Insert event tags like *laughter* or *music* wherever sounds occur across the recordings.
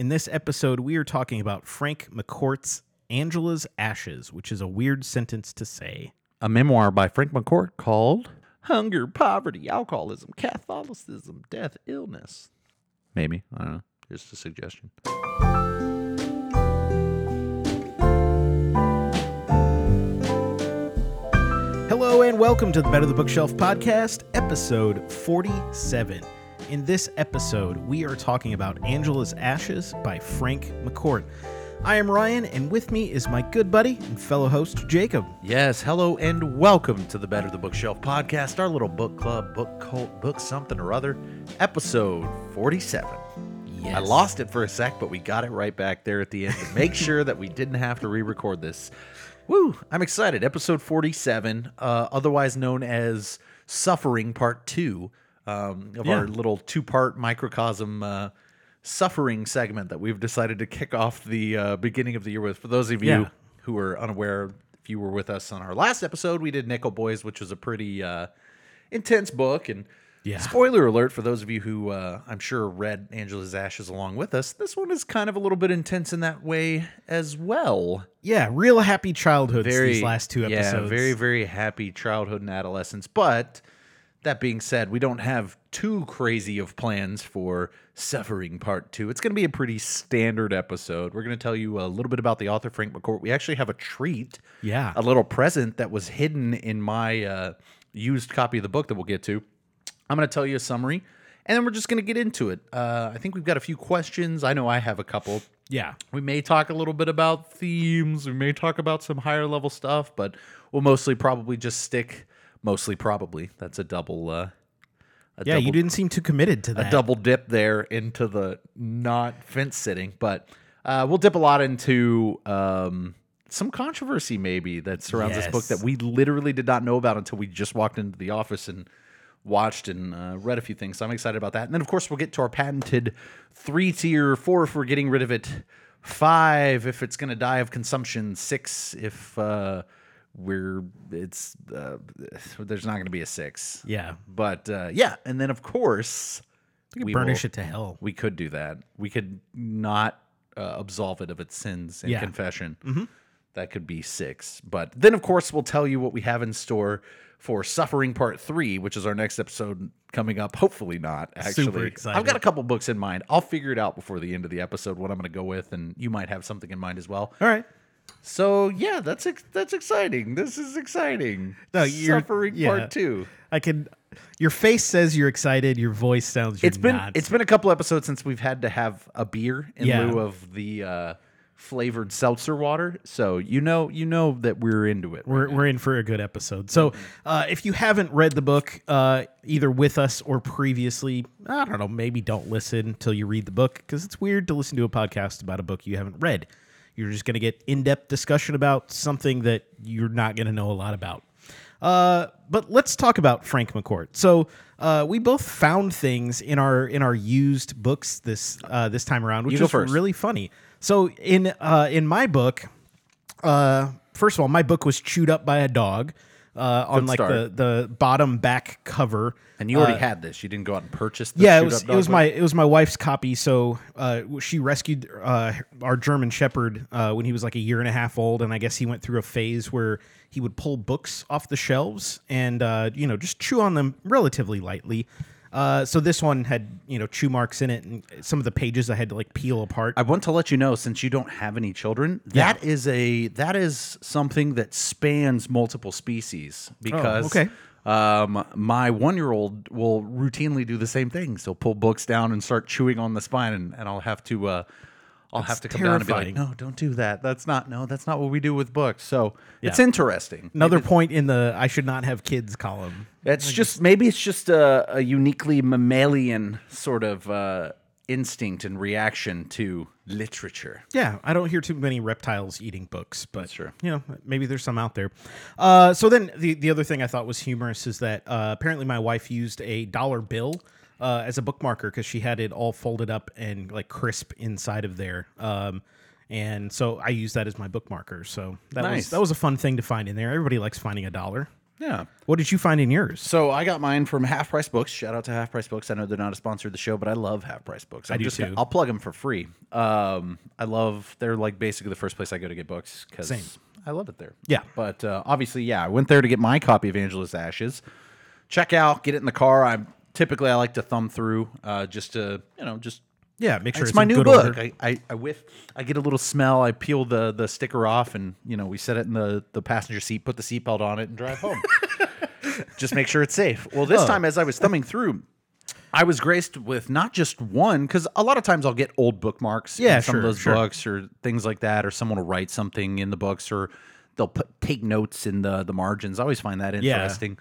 In this episode, we are talking about Frank McCourt's Angela's Ashes, which is a weird sentence to say. A memoir by Frank McCourt called Hunger, Poverty, Alcoholism, Catholicism, Death, Illness. Maybe. I don't know. Just a suggestion. Hello and welcome to the Better the Bookshelf podcast, episode 47. In this episode, we are talking about Angela's Ashes by Frank McCourt. I am Ryan, and with me is my good buddy and fellow host, Jacob. Yes, hello and welcome to the Better the Bookshelf podcast, our little book club, book cult, book something or other, episode 47. Yes. I lost it for a sec, but we got it right back there at the end to make *laughs* sure that we didn't have to re record this. Woo! I'm excited. Episode 47, uh, otherwise known as Suffering Part 2 um, of Yeah. our little two part microcosm uh, suffering segment that we've decided to kick off the uh, beginning of the year with. For those of you Yeah. who are unaware, if you were with us on our last episode, we did Nickel Boys, which was a pretty uh, intense book. And Yeah. spoiler alert for those of you who uh, I'm sure read Angela's Ashes along with us, this one is kind of a little bit intense in that way as well. Yeah, real happy childhoods Very these last two episodes. Yeah, very very happy childhood and adolescence. But that being said, we don't have too crazy of plans for Suffering Part 2. It's going to be a pretty standard episode. We're going to tell you a little bit about the author Frank McCourt. We actually have a treat. Yeah. A little present that was hidden in my uh, used copy of the book that we'll get to. I'm going to tell you a summary and then we're just going to get into it. Uh, I think we've got a few questions. I know I have a couple. Yeah. We may talk a little bit about themes. We may talk about some higher level stuff, but we'll mostly probably just stick. Mostly probably. That's a double. Uh, a Yeah, double, you didn't seem too committed to that. a double dip there into the not fence sitting, but uh, we'll dip a lot into um, some controversy maybe that surrounds this book that we literally did not know about until we just walked into the office and watched and uh, read a few things. So I'm excited about that. And then of course we'll get to our patented three tier, four if we're getting rid of it, five if it's going to die of consumption, six if uh, we're it's uh, there's not going to be a six. Yeah. But uh, yeah, and then of course could we burnish will- it to hell. we could do that. We could not uh, absolve it of its sins in Yeah. confession. That could be six. But then, of course, we'll tell you what we have in store for Suffering Part Three, which is our next episode coming up. Hopefully, not actually. Super I've got a couple books in mind. I'll figure it out before the end of the episode what I'm going to go with, and you might have something in mind as well. All right. So yeah, that's ex- that's exciting. This is exciting. No, you're- Suffering yeah. Part Two. I can. Your face says you're excited. Your voice sounds you're It's been not. it's been a couple episodes since we've had to have a beer in Yeah. lieu of the uh, flavored seltzer water. So you know you know that we're into it. we're, we're in for a good episode. So, uh, if you haven't read the book, uh, either with us or previously, I don't know, maybe don't listen until you read the book because it's weird to listen to a podcast about a book you haven't read. You're just going to get in depth discussion about something that you're not going to know a lot about. Uh, but let's talk about Frank McCourt. So uh, we both found things in our in our used books this uh, this time around, which is really funny. So in uh, in my book, uh, first of all, my book was chewed up by a dog uh, on Good like the, start. the bottom back cover. and you already had this. You didn't go out and purchase. The uh, Yeah, it was it was my it was my wife's copy. So uh, she rescued uh, our German Shepherd uh, when he was like a year and a half old, and I guess he went through a phase where he would pull books off the shelves and uh, you know just chew on them relatively lightly. Uh, so this one had you know chew marks in it, and some of the pages I had to like peel apart. I want to let you know, since you don't have any children, that is a that is something that spans multiple species. Because Oh, okay. um, my one year old will routinely do the same thing. So pull books down and start chewing on the spine, and, and I'll have to uh, I'll have to come down and be like, no, don't do that. That's not no, that's not what we do with books. So it's interesting. Another point in the I should not have kids column. It's just maybe it's just a, a uniquely mammalian sort of uh, instinct and reaction to literature. Yeah, I don't hear too many reptiles eating books, but true. you know, maybe there's some out there. Uh, so then the the other thing I thought was humorous is that uh, apparently my wife used a dollar bill uh, as a bookmarker because she had it all folded up and like crisp inside of there. Um, and so I use that as my bookmarker. So that was Nice. that was a fun thing to find in there. Everybody likes finding a dollar. Yeah. What did you find in yours? So I got mine from Half Price Books. Shout out to Half Price Books. I know they're not a sponsor of the show, but I love Half Price Books. I'm do just too. I'll plug them for free. Um, I love. They're like basically the first place I go to get books because I love it there. Yeah. But uh, obviously, yeah, I went there to get my copy of Angela's Ashes. Check out, get it in the car. I typically I like to thumb through uh, just to you know just Yeah, make sure it's, it's, my in new good book. order. I, I, I whiff. I get a little smell. I peel the the sticker off, and you know we set it in the the passenger seat, put the seatbelt on it, and drive home. *laughs* just make sure it's safe. Well, this time as I was thumbing through. I was graced with not just one, because a lot of times I'll get old bookmarks Yeah, in some sure, of those sure. books or things like that, or someone will write something in the books, or they'll put take notes in the the margins. I always find that Yeah. interesting.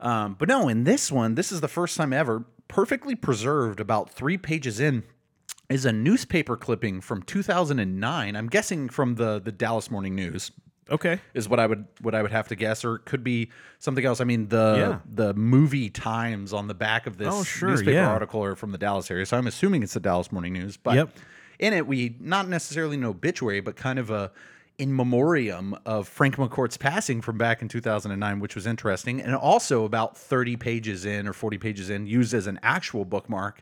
Um, but no, in this one, this is the first time ever, perfectly preserved, about three pages in, is a newspaper clipping from 2009. I'm guessing from the the Dallas Morning News Okay. is what I would what I would have to guess, or it could be something else. I mean, the Yeah. the movie times on the back of this Oh, sure, newspaper yeah. article are from the Dallas area, so I'm assuming it's the Dallas Morning News. But Yep. in it, we not necessarily an obituary, but kind of a in memoriam of Frank McCourt's passing from back in 2009, which was interesting, and also about 30 pages in or 40 pages in, used as an actual bookmark,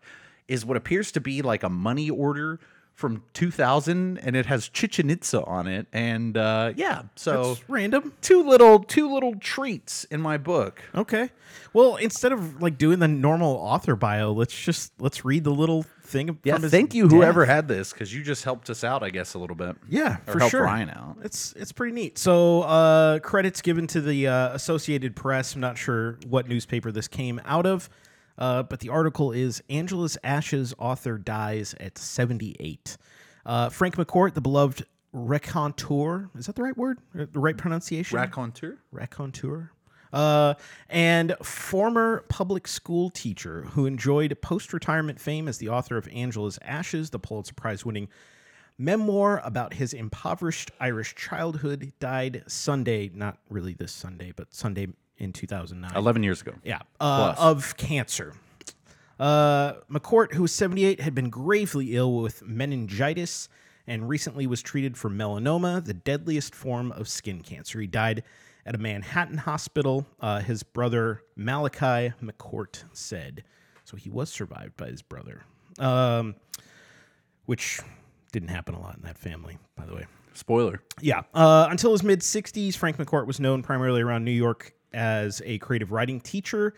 is what appears to be like a money order from 2000, and it has Chichen Itza on it, and uh, yeah, so It's random. two little two little treats in my book. Okay. Well, instead of like doing the normal author bio, let's just let's read the little thing. Yeah, thank you death. whoever had this because you just helped us out, I guess, a little bit. Yeah, or for helped sure. Ryan out. It's it's pretty neat. So uh, credits given to the uh, Associated Press. I'm not sure what newspaper this came out of, uh, but the article is Angela's Ashes author dies at 78. Uh, Frank McCourt, the beloved raconteur, is that the right word? Uh, The right pronunciation? Raconteur. raconteur. Uh, and former public school teacher who enjoyed post retirement fame as the author of Angela's Ashes, the Pulitzer Prize winning memoir about his impoverished Irish childhood, died Sunday, not really this Sunday, but Sunday in 2009. 11 years ago. Yeah, uh, of cancer. Uh, McCourt, who was 78, had been gravely ill with meningitis and recently was treated for melanoma, the deadliest form of skin cancer. He died at a Manhattan hospital. Uh, his brother Malachi McCourt said. So he was survived by his brother, um, which didn't happen a lot in that family, by the way. Spoiler. Yeah. Uh, until his mid 60s, Frank McCourt was known primarily around New York as a creative writing teacher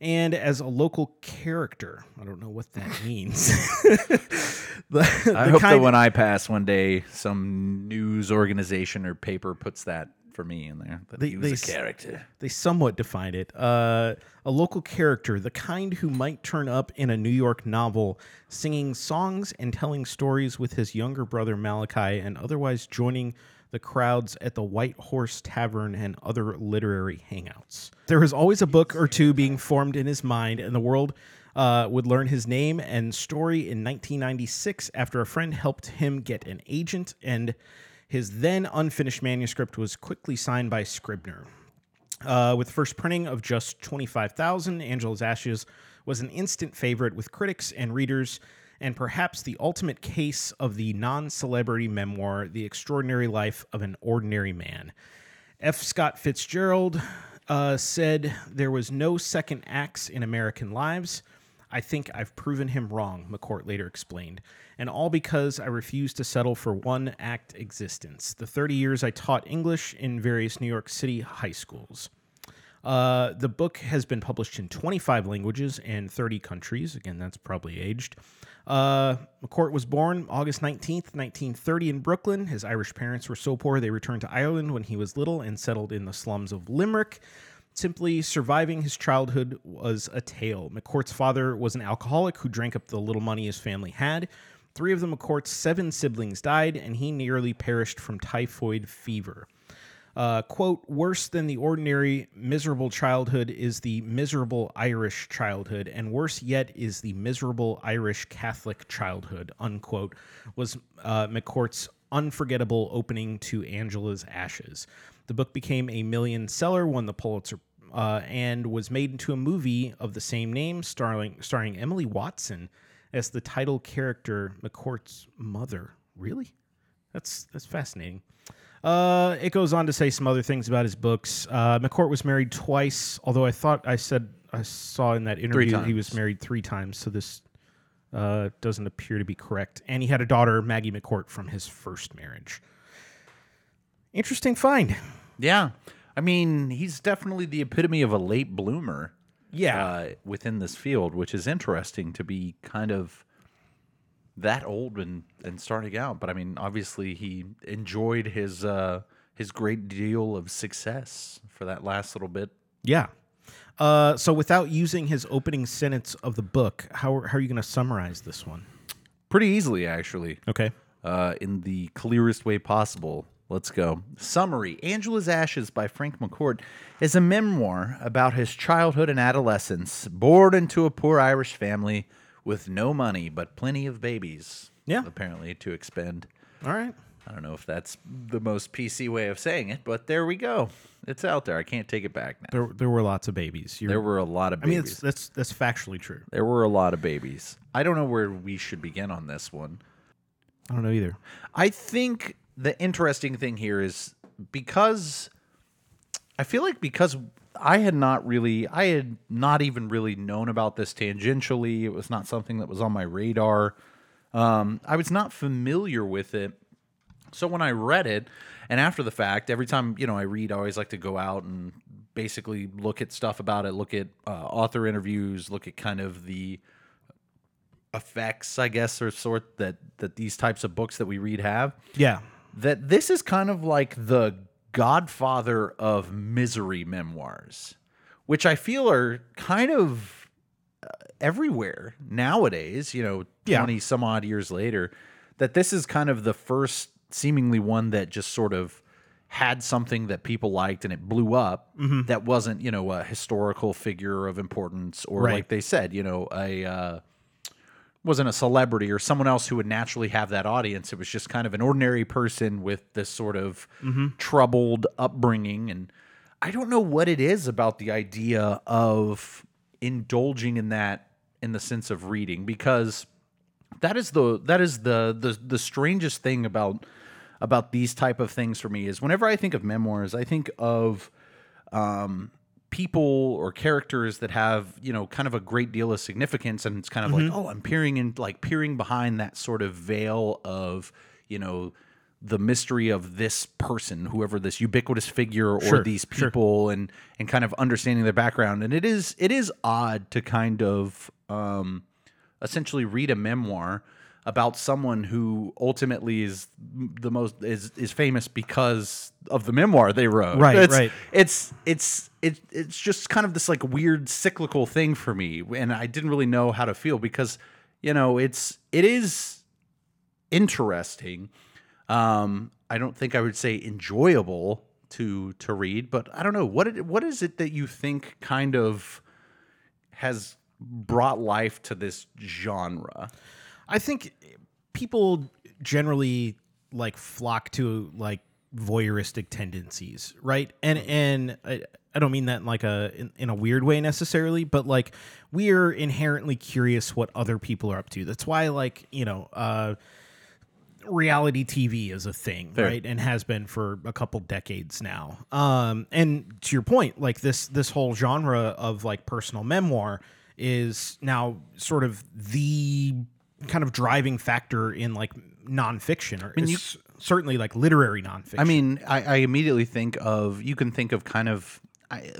and as a local character. I don't know what that *laughs* means. *laughs* The- I hope that when I pass one day, some news organization or paper puts that for me in there. That They- he was they a character. they somewhat define it. Uh, a local character, the kind who might turn up in a New York novel, singing songs and telling stories with his younger brother Malachi, and otherwise joining the crowds at the White Horse Tavern and other literary hangouts. There was always a book or two being formed in his mind, and the world uh, would learn his name and story in 1996 after a friend helped him get an agent, and his then unfinished manuscript was quickly signed by Scribner. Uh, with first printing of just 25,000, Angela's Ashes was an instant favorite with critics and readers, and perhaps the ultimate case of the non celebrity memoir, The Extraordinary Life of an Ordinary Man. F. Scott Fitzgerald uh, said there was no second acts in American lives. I think I've proven him wrong, McCourt later explained. And all because I refused to settle for one act existence. The 30 years I taught English in various New York City high schools. Uh, the book has been published in 25 languages and 30 countries. Again, that's probably aged. Uh, McCourt was born August 19th, 1930, in Brooklyn. His Irish parents were so poor they returned to Ireland when he was little and settled in the slums of Limerick. Simply surviving his childhood was a tale. McCourt's father was an alcoholic who drank up the little money his family had. Three of the McCourt's seven siblings died, and he nearly perished from typhoid fever. Uh, quote, worse than the ordinary miserable childhood is the miserable Irish childhood, and worse yet is the miserable Irish Catholic childhood, unquote, was uh, McCourt's unforgettable opening to Angela's Ashes. The book became a million seller, won the Pulitzer, uh, and was made into a movie of the same name, starring, starring Emily Watson as the title character, McCourt's mother. Really? That's that's fascinating. Uh, it goes on to say some other things about his books. Uh, McCourt was married twice, although I thought I said I saw in that interview he was married three times. So this uh, doesn't appear to be correct. And he had a daughter, Maggie McCourt, from his first marriage. Interesting find. Yeah. I mean, he's definitely the epitome of a late bloomer. Yeah. Uh, within this field, which is interesting to be kind of that old and, and starting out. But I mean, obviously, he enjoyed his uh, his great deal of success for that last little bit. Yeah. Uh, so without using his opening sentence of the book, how, how are you going to summarize this one? Pretty easily, actually. Okay. uh, in the clearest way possible. Let's go. Summary Angela's Ashes by Frank McCourt is a memoir about his childhood and adolescence, born into a poor Irish family with no money but plenty of babies. Yeah. Apparently to expend. All right. I don't know if that's the most PC way of saying it, but there we go. It's out there. I can't take it back now. There, there were lots of babies. You're, There were a lot of babies. I mean, that's that's factually true. there were a lot of babies. I don't know where we should begin on this one. I don't know either. I think the interesting thing here is because I feel like because I had not really, I had not even really known about this tangentially. It was not something that was on my radar. Um, I was not familiar with it. So when I read it, and after the fact, every time you know I read, I always like to go out and basically look at stuff about it, look at uh, author interviews, look at kind of the effects, I guess, or sort that that these types of books that we read have Yeah. That this is kind of like the godfather of misery memoirs, which I feel are kind of uh, everywhere nowadays, you know, Yeah. 20 some odd years later, that this is kind of the first seemingly one that just sort of had something that people liked and it blew up that wasn't, you know, a historical figure of importance or Right. like they said, you know, a uh, wasn't a celebrity or someone else who would naturally have that audience. It was just kind of an ordinary person with this sort of troubled upbringing. And I don't know what it is about the idea of indulging in that in the sense of reading because that is the that is the the the strangest thing about about these type of things for me is whenever I think of memoirs, I think of um, people or characters that have you know kind of a great deal of significance, and it's kind of like oh, I'm peering in like peering behind that sort of veil of you know the mystery of this person, whoever this ubiquitous figure or Sure, these sure. people, and and kind of understanding their background. And it is it is odd to kind of um, essentially read a memoir about someone who ultimately is the most is is famous because of the memoir they wrote. Right, it's, right. It's it's it, it's just kind of this like weird cyclical thing for me, and I didn't really know how to feel because you know it's it is interesting. Um, I don't think I would say enjoyable to to read, but I don't know what it, what is it that you think kind of has brought life to this genre. I think people generally like flock to like voyeuristic tendencies, right? And and I, I don't mean that in like a in, in a weird way necessarily, but like we are inherently curious what other people are up to. That's why like, you know, uh reality TV is a thing, Fair. right? And has been for a couple decades now. Um, and to your point, like this this whole genre of like personal memoir is now sort of the kind of driving factor in like nonfiction, or you- it's certainly like literary nonfiction. I mean, I, I immediately think of you can think of kind of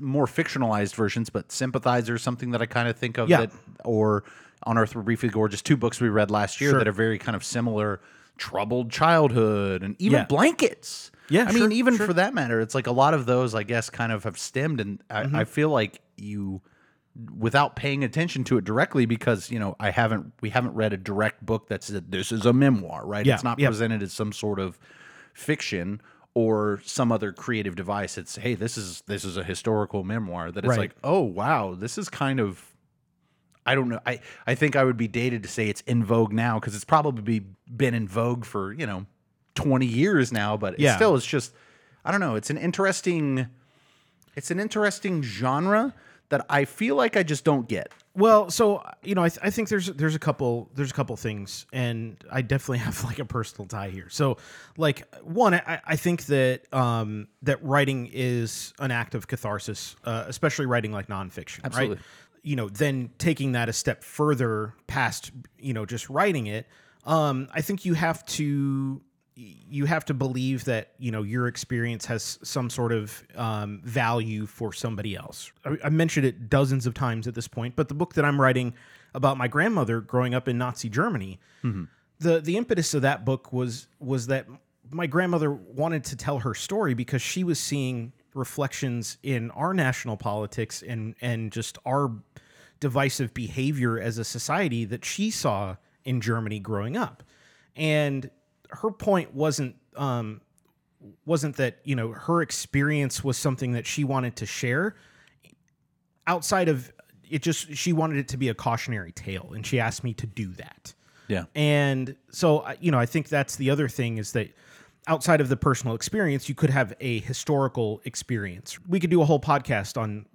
more fictionalized versions, but Sympathizer, is something that I kind of think of Yeah. that, or On Earth We're Briefly Gorgeous, two books we read last year Sure. that are very kind of similar. Troubled childhood and even Yeah. blankets. Yeah, I sure, mean, even sure. for that matter, it's like a lot of those, I guess, kind of have stemmed, and I, Mm-hmm. I feel like you, without paying attention to it directly, because you know, I haven't, we haven't read a direct book that said this is a memoir, right? Yeah, It's not yeah. presented as some sort of fiction or some other creative device. It's hey, this is this is a historical memoir that it's Right. like, oh wow, this is kind of I don't know. I, I think I would be dated to say it's in vogue now because it's probably been in vogue for, you know, 20 years now, but it still it's just I don't know, it's an interesting it's an interesting genre that I feel like I just don't get. Well, so you know, I, th- I think there's there's a couple there's a couple things, and I definitely *laughs* have like a personal tie here. So, like one, I, I think that um, that writing is an act of catharsis, uh, especially writing like nonfiction, Absolutely. right? You know, then taking that a step further past you know just writing it, um, I think you have to you have to believe that you know your experience has some sort of um, value for somebody else. I, I mentioned it dozens of times at this point, but the book that I'm writing about my grandmother growing up in Nazi Germany, the the impetus of that book was was that my grandmother wanted to tell her story because she was seeing reflections in our national politics and and just our divisive behavior as a society that she saw in Germany growing up. And her point wasn't um, wasn't that you know her experience was something that she wanted to share. Outside of it, just she wanted it to be a cautionary tale, and she asked me to do that. Yeah. And so, I- you know, I think that's the other thing is that outside of the personal experience, you could have a historical experience. We could do a whole podcast on,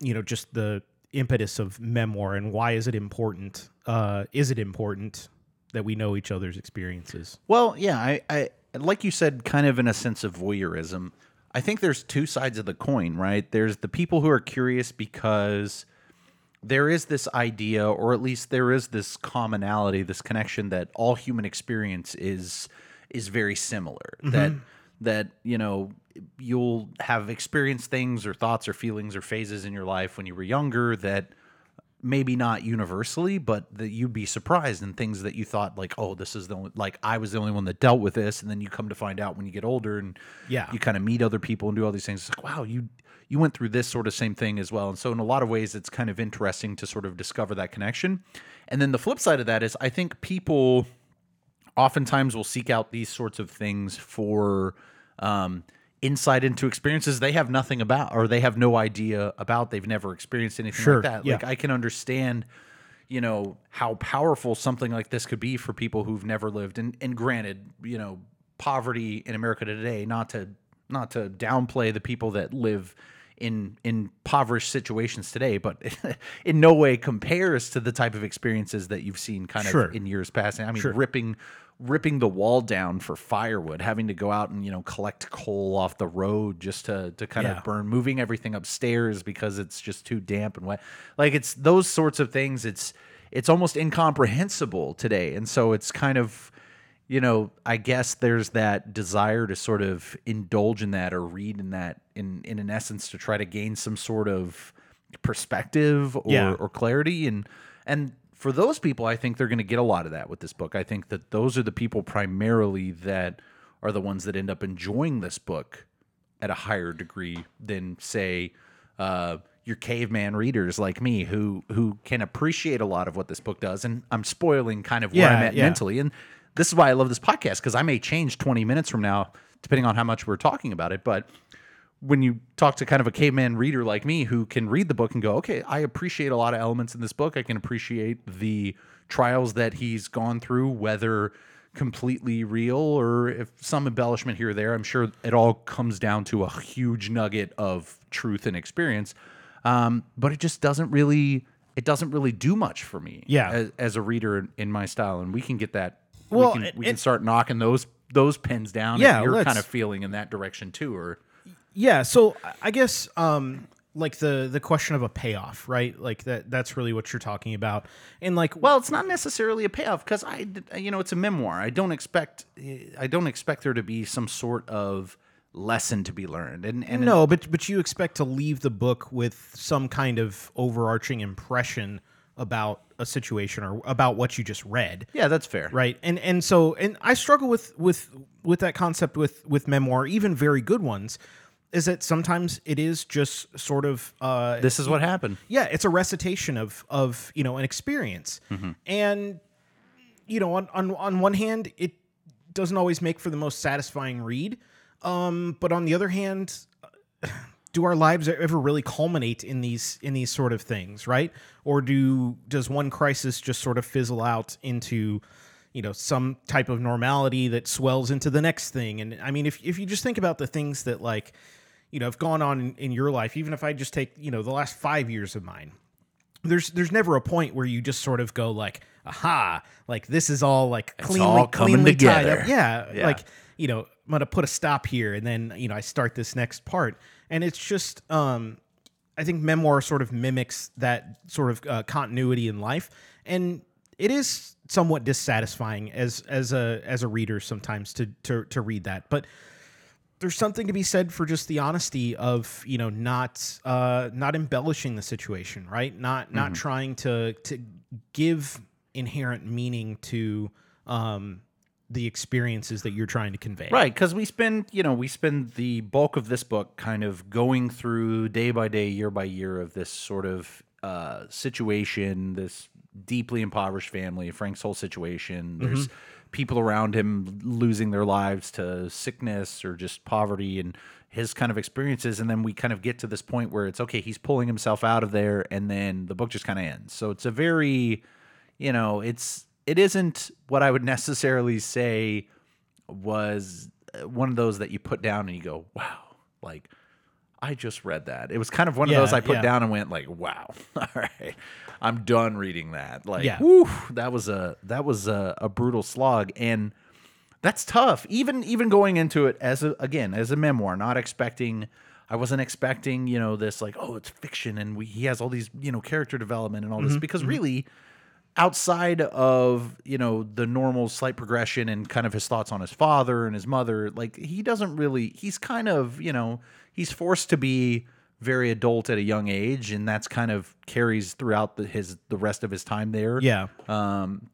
you know, just the impetus of memoir and why is it important? Uh, is it important that we know each other's experiences? Well, yeah, I, I like you said, kind of in a sense of voyeurism. I think there's two sides of the coin, right? There's the people who are curious because there is this idea, or at least there is this commonality, this connection that all human experience is is very similar. Mm-hmm. That that you know you'll have experienced things or thoughts or feelings or phases in your life when you were younger that maybe not universally, but that you'd be surprised in things that you thought like, oh, this is the only, like I was the only one that dealt with this, and then you come to find out when you get older and Yeah. you kind of meet other people and do all these things. It's like, wow, you you went through this sort of same thing as well. And so in a lot of ways, it's kind of interesting to sort of discover that connection. And then the flip side of that is, I think people oftentimes will seek out these sorts of things for um, insight into experiences they have nothing about or they have no idea about. They've never experienced anything Sure, like that. yeah. Like I can understand, you know, how powerful something like this could be for people who've never lived. And and granted, you know, poverty in America today, not to not to downplay the people that live in in impoverished situations today, but *laughs* in no way compares to the type of experiences that you've seen kind Sure. of in years past. I mean, ripping ripping the wall down for firewood, having to go out and you know collect coal off the road just to to kind Yeah. of burn, moving everything upstairs because it's just too damp and wet. Like it's those sorts of things. It's it's almost incomprehensible today, and so it's kind of you know, I guess there's that desire to sort of indulge in that or read in that in in an essence to try to gain some sort of perspective or, Yeah. or clarity and and for those people I think they're going to get a lot of that with this book. I think that those are the people primarily that are the ones that end up enjoying this book at a higher degree than say uh, your caveman readers like me who who can appreciate a lot of what this book does and I'm spoiling kind of where Yeah, I'm at yeah. mentally and this is why I love this podcast because I may change 20 minutes from now depending on how much we're talking about it but when you talk to kind of a caveman reader like me who can read the book and go, okay, I appreciate a lot of elements in this book. I can appreciate the trials that he's gone through, whether completely real or if some embellishment here or there. I'm sure it all comes down to a huge nugget of truth and experience. Um, but it just doesn't really, it doesn't really do much for me. Yeah. as, as a reader in, my style, and we can get that. Well, we can, and- we can and- start knocking those those pins down. Yeah, if you're kind of feeling in that direction too, or Yeah, so I- guess um like the the question of a payoff, right? Like that that's really what you're talking about. And like Well, it's not necessarily a payoff because I, you know, it's a memoir. I don't expect, I don't expect there to be some sort of lesson to be learned. And and no, but but you expect to leave the book with some kind of overarching impression about a situation or about what you just read. yeah, that's fair. right and and so and i struggle with with with that concept with with memoir even very good ones is that sometimes it is just sort of uh This is what happened. yeah it's a recitation of of you know an experience. And you know on, on on one hand it doesn't always make for the most satisfying read. Um but on the other hand do our lives ever really culminate in these in these sort of things right? Or do does one crisis just sort of fizzle out into you know some type of normality that swells into the next thing? And i mean if, if you just think about the things that like you know have gone on in, in your life even if i just take you know the last five years of mine there's there's never a point where you just sort of go like aha like this is all like cleanly all coming cleanly tied up. yeah, Yeah. like you know i'm gonna put a stop here and then you know i start this next part. And it's just um i think memoir sort of mimics that sort of uh, continuity in life. And it is somewhat dissatisfying as as a as a reader sometimes to to to read that. But there's something to be said for just the honesty of you know not uh not embellishing the situation right? Not not trying to to give inherent meaning to um the experiences that you're trying to convey. Right, because we spend, you know, we spend the bulk of this book kind of going through day by day, year by year of this sort of uh, situation, this deeply impoverished family, Frank's whole situation. There's people around him losing their lives to sickness or just poverty and his kind of experiences. And then we kind of get to this point where it's okay, he's pulling himself out of there, and then the book just kind of ends. So it's a very, you know, it's, it isn't what I would *laughs* necessarily say was uh, one of those that you put down and you go, wow, like I just read that. It was kind of one of those I put yeah. down and went like, wow, *laughs* all right, I'm done reading that. Like, Yeah. whew, that was a that was a, a brutal slog, and that's tough. Even even going into it as a again as a memoir, not expecting. I wasn't expecting, you know, this like, oh, it's fiction, and we, he has all these, you know, character development and all Mm-hmm, this. Because really, outside of you know the normal slight progression and kind of his thoughts on his father and his mother like he doesn't really he's kind of you know he's forced to be very adult at a young age and that's kind of carries throughout the, his the rest of his time there. Yeah. Um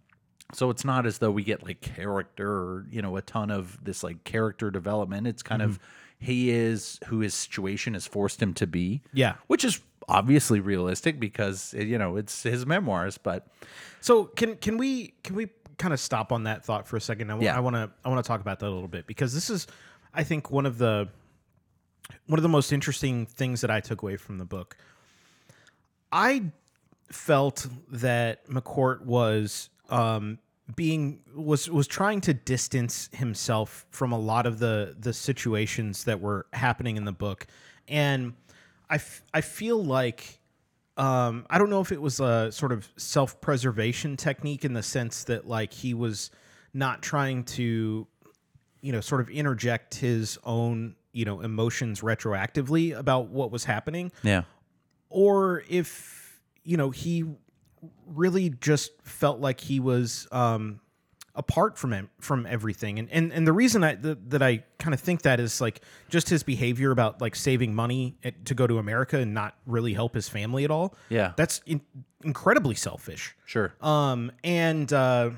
so it's not as though we get like character or you know a ton of this like character development. It's kind of he is who his situation has forced him to be. Yeah. Which is obviously realistic because you know it's his memoirs but So can can we can we kind of stop on that thought for a second? I, Yeah. want to I want to talk about that a little bit because this is I think one of the one of the most interesting things that I took away from the book. I felt that McCourt was um, being was was trying to distance himself from a lot of the the situations that were happening in the book, and I, f- I feel like um, I don't know if it was a sort of self preservation technique in the sense that like he was not trying to you know sort of interject his own you know emotions retroactively about what was happening. Yeah. Or if you know he really just felt like he was um apart from him from everything. And and, and the reason I, that, that i kind of think that is like just his behavior about like saving money at- to go to america and not really help his family at all. Yeah. that's in, incredibly selfish. Sure. um, and uh,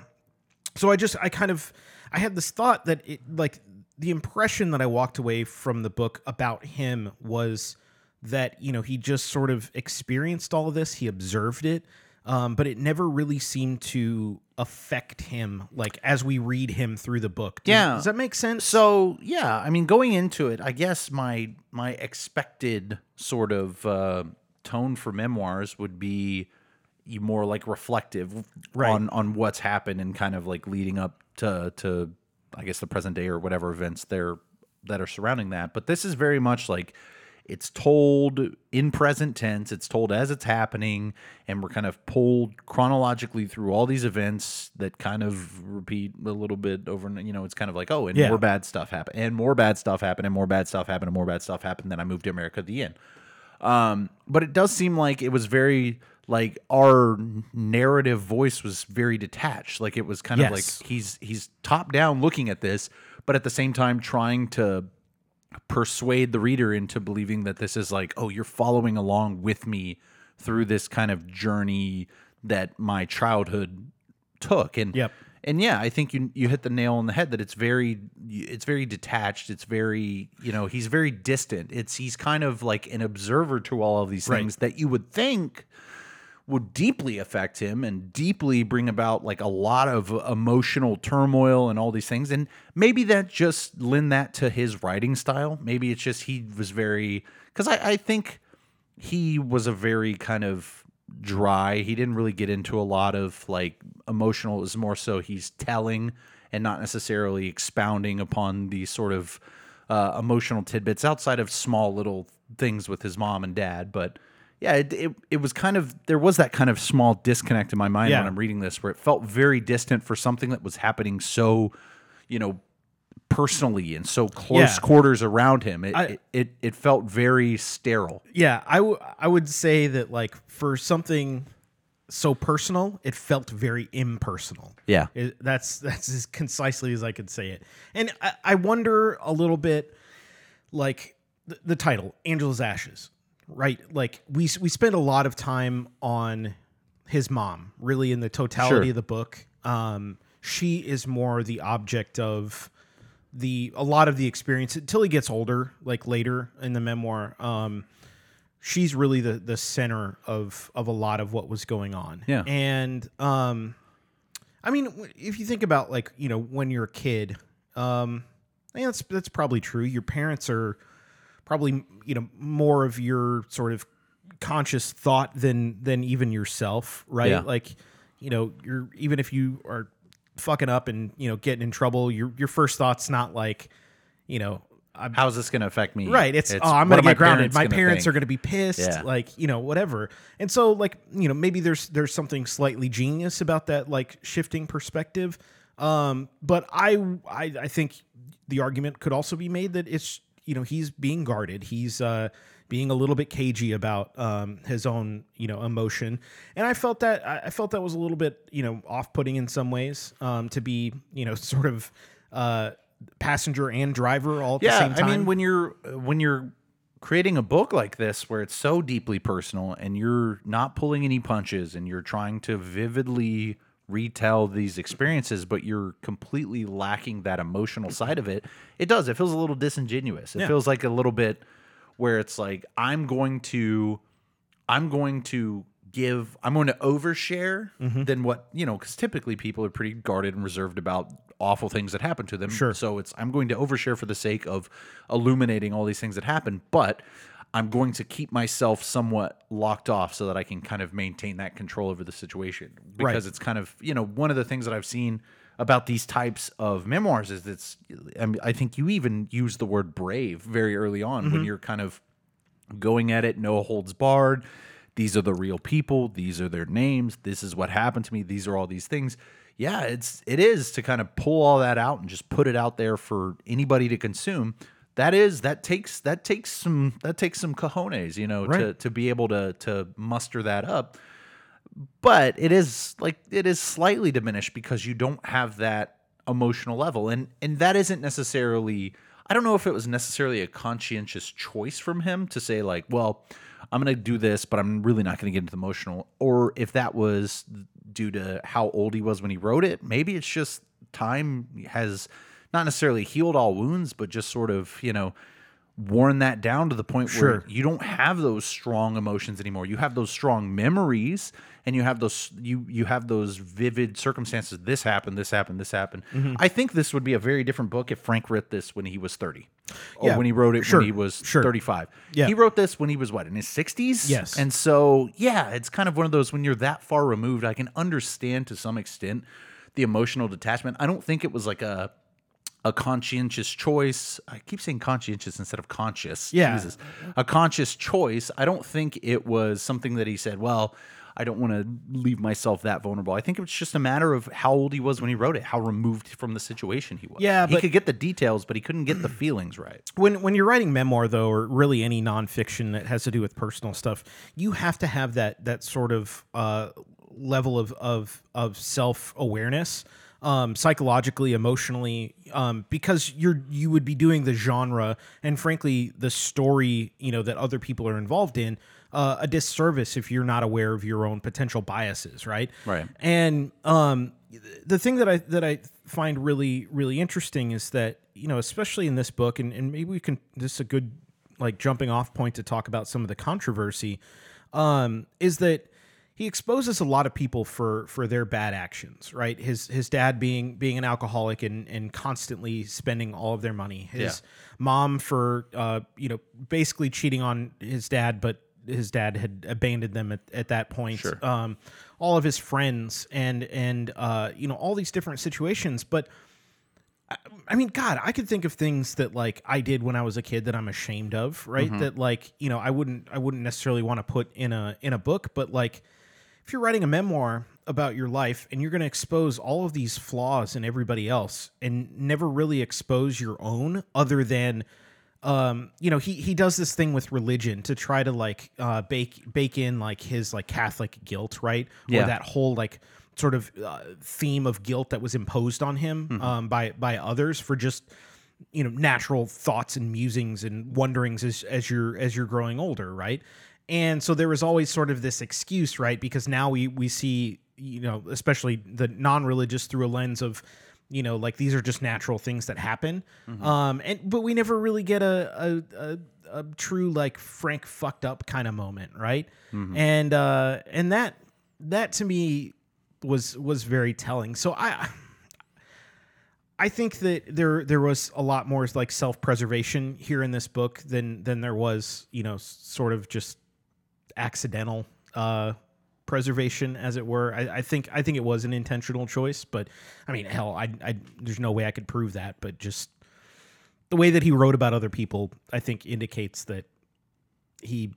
so I just I kind of I had this thought that it like the impression that I walked away from the book about him was that you know he just sort of experienced all of this, he observed it, um, but it never really seemed to affect him like as we read him through the book. Does, Yeah. does that make sense? So yeah, I mean, going into it, I guess my my expected sort of uh, tone for memoirs would be more like reflective Right. on on what's happened and kind of like leading up to to I guess the present day or whatever events there that are surrounding that. But this is very much like it's told in present tense. It's told as it's happening, and we're kind of pulled chronologically through all these events that kind of repeat a little bit over. You know, it's kind of like, oh, and Yeah. more bad stuff happened, and more bad stuff happened, and more bad stuff happened, and more bad stuff happened. Then I moved to America at the end. Um, but it does seem like it was very like our narrative voice was very detached. Like it was kind of like he's he's top down looking at this, but at the same time trying to persuade the reader into believing that this is like, oh, you're following along with me through this kind of journey that my childhood took. And Yep. and yeah, I think you you hit the nail on the head that it's very it's very detached. It's very you know he's very distant. It's he's kind of like an observer to all of these Right. things that you would think would deeply affect him and deeply bring about like a lot of emotional turmoil and all these things. And maybe that just lend that to his writing style. Maybe it's just he was very because I, I think he was a very kind of dry. He didn't really get into a lot of like emotional. It was more so he's telling and not necessarily expounding upon these sort of uh, emotional tidbits outside of small little things with his mom and dad. But yeah, it, it it was kind of there was that kind of small disconnect in my mind Yeah. when I'm reading this, where it felt very distant for something that was happening so, you know, personally and so close Yeah. quarters around him. It, I- it it it felt very sterile. Yeah, I, w- I would say that like for something so personal, it felt very impersonal. Yeah. It- that's that's as concisely as I could say it. And I, I wonder a little bit, like the, the title, Angela's Ashes, right? Like we we spend a lot of time on his mom, really in the totality Sure. of the book. Um, she is more the object of the a lot of the experience until he gets older, like later in the memoir. Um, she's really the the center of of a lot of what was going on. Yeah. and um, I mean, if you think about like you know when you're a kid, um, yeah, that's that's probably true. Your parents are probably you know more of your sort of conscious thought than than even yourself, right? Yeah. Like you know, you're even if you are fucking up and you know getting in trouble, your your first thought's not like you know. I'm, How's this going to affect me? Right. It's, oh, I'm gonna are get grounded. My gonna parents think? are gonna be pissed. Yeah. Like you know whatever. And so like you know maybe there's there's something slightly genius about that like shifting perspective. Um, but I I I think the argument could also be made that it's you know he's being guarded. He's uh being a little bit cagey about um his own you know emotion. And I felt that I felt that was a little bit you know off putting in some ways. Um, to be you know *laughs* sort of uh passenger and driver all at the same time. I mean, when you're when you're creating a book like this where it's so deeply personal and you're not pulling any punches and you're trying to vividly retell these experiences but you're completely lacking that emotional side of it it does it feels a little disingenuous it Yeah. feels like a little bit where it's like i'm going to i'm going to give i'm going to overshare Mm-hmm. than what you know because typically people are pretty guarded and reserved about awful things that happen to them Sure. so it's i'm going to overshare for the sake of illuminating all these things that happen but i'm going to keep myself somewhat locked off so that i can kind of maintain that control over the situation. Because Right. it's kind of you know one of the things that i've seen about these types of memoirs is it's I, mean, I think you even use the word brave very early on Mm-hmm. when you're kind of going at it no holds barred these are the real people. These are their names. This is what happened to me. These are all these things. Yeah it's it is to kind of pull all that out and just put it out there for anybody to consume that is that takes that takes some that takes some cojones you know to to be able to to muster that up. But it is like it is slightly diminished because you don't have that emotional level. And and that isn't necessarily I don't know if it was necessarily a conscientious choice from him to say like well I'm going to do this but I'm really not going to get into the emotional or if that was due to how old he was when he wrote it. Maybe it's just time has not necessarily healed all wounds but just sort of you know worn that down to the point Sure. where you don't have those strong emotions anymore. You have those strong memories and you have those you you have those vivid circumstances. This happened, this happened, this happened. Mm-hmm. I think this would be a very different book if Frank wrote this when he was 30. Or Yeah, when he wrote it sure, when he was sure. 35. Yeah. He wrote this when he was what, in his 60s? Yes. And so, yeah, it's kind of one of those when you're that far removed, I can understand to some extent the emotional detachment. I don't think it was like a a conscientious choice. I keep saying conscientious instead of conscious. Yeah. Jesus. A conscious choice. I don't think it was something that he said, well, I don't want to leave myself that vulnerable. I think it was just a matter of how old he was when he wrote it, how removed from the situation he was. Yeah, he could get the details, but he couldn't get the *clears throat* feelings right. when when you're writing memoir though or really any nonfiction that has to do with personal stuff you have to have that that sort of uh, level of of of self-awareness um, psychologically emotionally um, because you're you would be doing the genre and frankly the story you know that other people are involved in uh, a disservice if you're not aware of your own potential biases right Right. and um, the thing that I that I find really really interesting is that you know especially in this book and, and maybe we can this is a good like jumping off point to talk about some of the controversy um, is that he exposes a lot of people for for their bad actions right his his dad being being an alcoholic and and constantly spending all of their money his Yeah. mom for uh you know basically cheating on his dad but his dad had abandoned them at, at that point Sure. um all of his friends and and uh you know all these different situations but I mean, God, I could think of things that like I did when I was a kid that I'm ashamed of, right? That like you know I wouldn't I wouldn't necessarily want to put in a in a book, but like if you're writing a memoir about your life and you're going to expose all of these flaws in everybody else and never really expose your own, other than um you know he he does this thing with religion to try to like uh bake bake in like his like catholic guilt right? Yeah. or that whole like sort of uh, theme of guilt that was imposed on him um by by others for just you know natural thoughts and musings and wonderings as as you're as you're growing older right and so there was always sort of this excuse right? Because now we we see you know especially the non-religious through a lens of you know like these are just natural things that happen. Um and but we never really get a a, a, a true like frank fucked up kind of moment right? And uh and that that to me was was very telling. So i I think that there there was a lot more like self preservation here in this book than than there was you know sort of just accidental uh, preservation as it were. I, I think I think it was an intentional choice, but I mean hell, I, I there's no way I could prove that, but just the way that he wrote about other people, I think indicates that he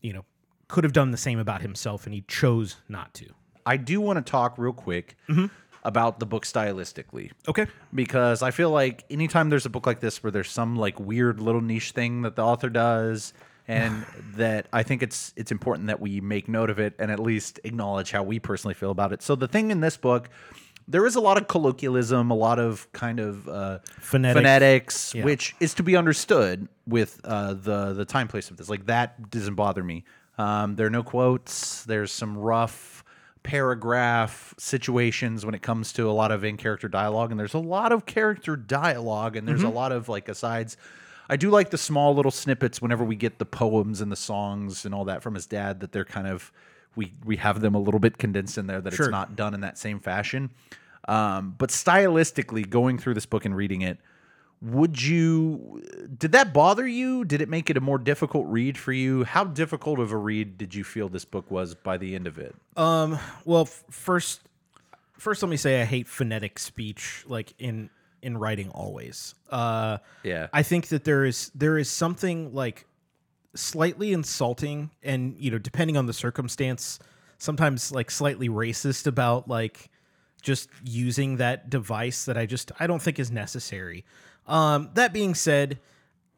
you know could have done the same about himself and he chose not to. I do want to talk real quick Mm-hmm. about the book stylistically. Okay. because I feel like anytime there's a book like this where there's some like weird little niche thing that the author does and *sighs* that I think it's it's important that we make note of it and at least acknowledge how we personally feel about it. So the thing in this book there is a lot of colloquialism, a lot of kind of uh, Phonetic. phonetics, Yeah. which is to be understood with uh, the the time place of this. Like that doesn't bother me. Um, there are no quotes. There's some rough paragraph situations when it comes to a lot of in character dialogue, and there's a lot of character dialogue, and there's a lot of like asides. I do like the small little snippets whenever we get the poems and the songs and all that from his dad. That they're kind of we we have them a little bit condensed in there. That Sure. it's not done in that same fashion. Um, but stylistically, going through this book and reading it, would you did that bother you did it make it a more difficult read for you how difficult of a read did you feel this book was by the end of it Um. Well, f- first, first, let me say I hate phonetic speech, like in in writing. Always. Uh. yeah I think that there is there is something like slightly insulting, and you know, depending on the circumstance, sometimes like slightly racist about like just using that device that I just I don't think is necessary. Um. That being said,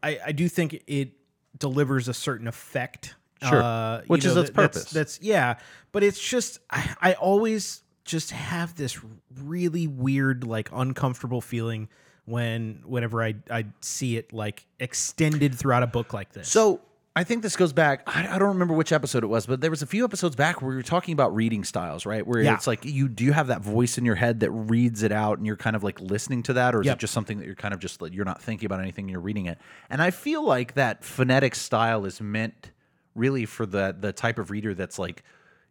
I I do think it delivers a certain effect. Sure. Uh, you Which is its that- that's- purpose. That's yeah, but it's just I, I always just have this really weird, like uncomfortable feeling when whenever I I see it like extended throughout a book like this. so i think this goes back I, I don't remember which episode it was but there was a few episodes back where we were talking about reading styles right where Yeah. it's like you do you have that voice in your head that reads it out and you're kind of like listening to that or is Yep. it just something that you're kind of just like you're not thinking about anything and you're reading it and i feel like that phonetic style is meant really for the the type of reader that's like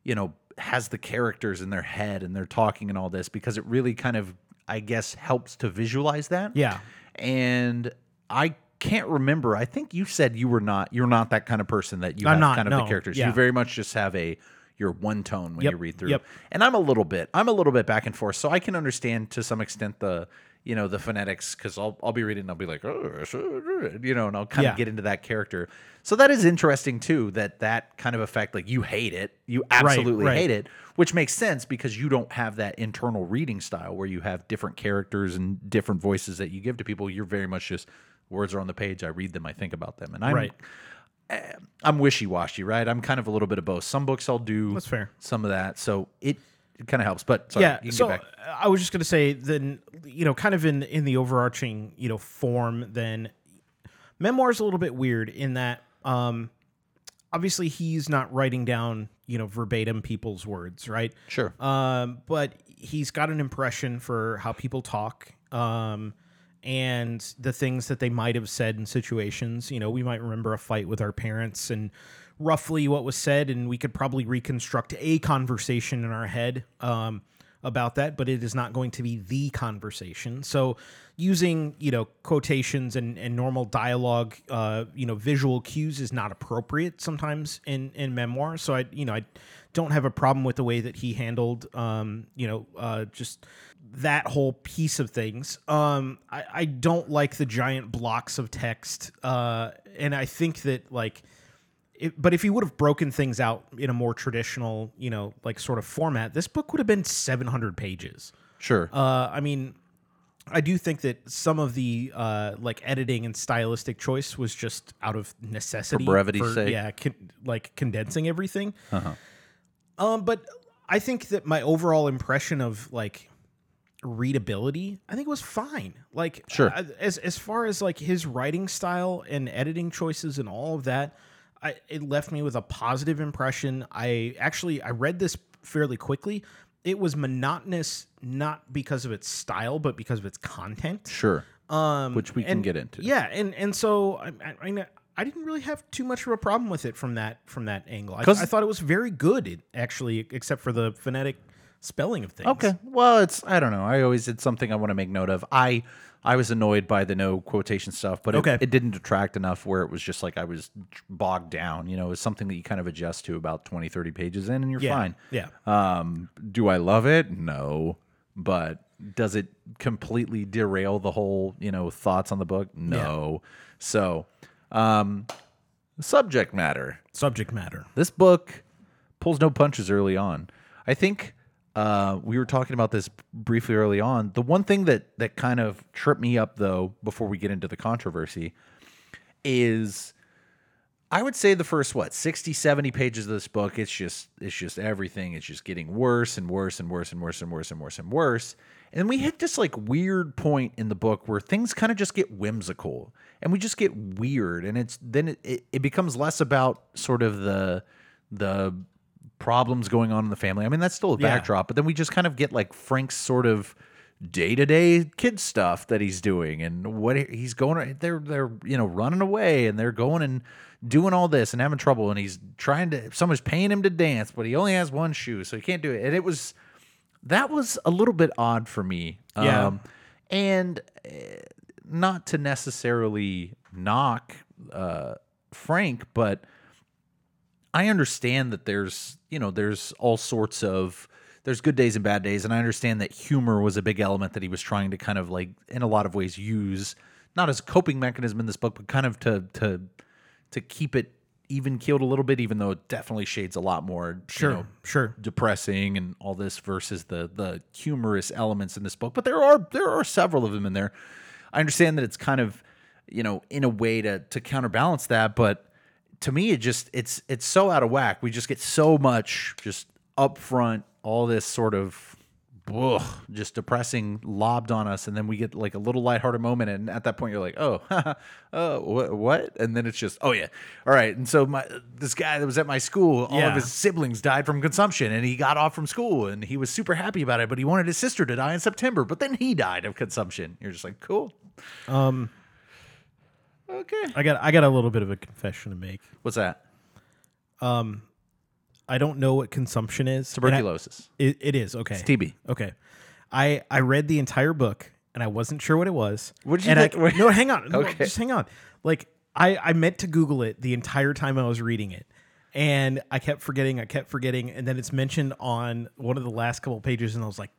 you know has the characters in their head and they're talking and all this because it really kind of i guess helps to visualize that Yeah. and i can't remember i think you said you were not you're not that kind of person that you I'm have not, kind of the characters yeah. you very much just have a your one tone when Yep, you read through yep. and i'm a little bit i'm a little bit back and forth so i can understand to some extent the you know the phonetics because I'll, I'll be reading and i'll be like oh, you know and i'll kind Yeah. of get into that character. So that is interesting too that that kind of effect like you hate it. You absolutely right. hate it which makes sense because you don't have that internal reading style where you have different characters and different voices that you give to people. You're very much just words are on the page. I read them i think about them. And i'm Right. Eh, i'm wishy-washy right? I'm kind of a little bit of both. Some books i'll do That's fair. some of that. So it, it kind of helps but sorry, yeah. you can So back. I was just gonna say then you know kind of in in the overarching you know form then memoir is a little bit weird in that um obviously he's not writing down you know verbatim people's words right sure um, but he's got an impression for how people talk um, and the things that they might have said in situations. You know, we might remember a fight with our parents and roughly what was said, and we could probably reconstruct a conversation in our head. Um, about that, but it is not going to be the conversation. So using, you know, quotations and, and normal dialogue, uh, you know, visual cues is not appropriate sometimes in, in memoir. So I, you know, I don't have a problem with the way that he handled, um, you know, uh, just that whole piece of things. Um, I, I don't like the giant blocks of text. Uh, and I think that like, it, but if he would have broken things out in a more traditional, you know, like sort of format, this book would have been 700 pages. Sure. Uh, I mean, I do think that some of the uh, like editing and stylistic choice was just out of necessity, For brevity's sake. Yeah, con- like condensing everything. Um, but I think that my overall impression of like readability, I think it was fine. Like, Sure. I- as as far as like his writing style and editing choices and all of that, I it left me with a positive impression. I actually I read this fairly quickly. It was monotonous not because of its style, but because of its content. sure. Um, Which we can get into. Yeah, and and so I, I, I mean, I didn't really have too much of a problem with it from that from that angle. I, I thought it was very good, it, actually, except for the phonetic spelling of things. Okay. Well, it's I don't know. I always it's something I want to make note of. I I was annoyed by the no quotation stuff, but it, Okay. it didn't detract enough where it was just like I was bogged down. You know, it's something that you kind of adjust to about 20, 30 pages in, and you're Yeah. fine. Yeah. Um, do I love it? No. But does it completely derail the whole, you know, thoughts on the book? No. So, um, subject matter. Subject matter. This book pulls no punches early on. I think uh, we were talking about this briefly early on. The one thing that that kind of tripped me up though, before we get into the controversy, is I would say the first what 60 70 pages of this book it's just it's just everything. It's just getting worse and worse and worse and worse and worse and worse and worse. And we hit this like weird point in the book where things kind of just get whimsical and we just get weird. And it's then it, it, it becomes less about sort of the the problems going on in the family i mean that's still a Yeah. backdrop but then we just kind of get like frank's sort of day-to-day kid stuff that he's doing and what he's going they're they're you know running away and they're going and doing all this and having trouble and he's trying to someone's paying him to dance but he only has one shoe so he can't do it and it was that was a little bit odd for me Yeah. um, and uh, not to necessarily knock uh, frank but I understand that there's, you know, there's all sorts of there's good days and bad days and I understand that humor was a big element that he was trying to kind of like in a lot of ways use not as a coping mechanism in this book but kind of to to to keep it even keeled a little bit even though it definitely shades a lot more Sure. you know, sure. depressing and all this versus the the humorous elements in this book but there are there are several of them in there i understand that it's kind of you know in a way to to counterbalance that but to me it just it's it's so out of whack. We just get so much just upfront all this sort of ugh, just depressing lobbed on us. And then we get like a little lighthearted moment. And at that point you're like oh oh *laughs* what, what? And then it's just oh yeah. All right. And so my this guy that was at my school all Yeah. of his siblings died from consumption. And he got off from school and he was super happy about it but he wanted his sister to die in september. But then he died of consumption. You're just like cool. Um, okay I got I got a little bit of a confession to make. what's that Um, I don't know what consumption is. and I- tuberculosis It, it is okay. it's tb Okay. I I read the entire book and I wasn't sure what it was. What'd you and think- I, *laughs* what- no, hang on. No, Okay. just hang on. Like I I meant to Google it the entire time I was reading it. And I kept forgetting, I kept forgetting, and then it's mentioned on one of the last couple pages, and I was like,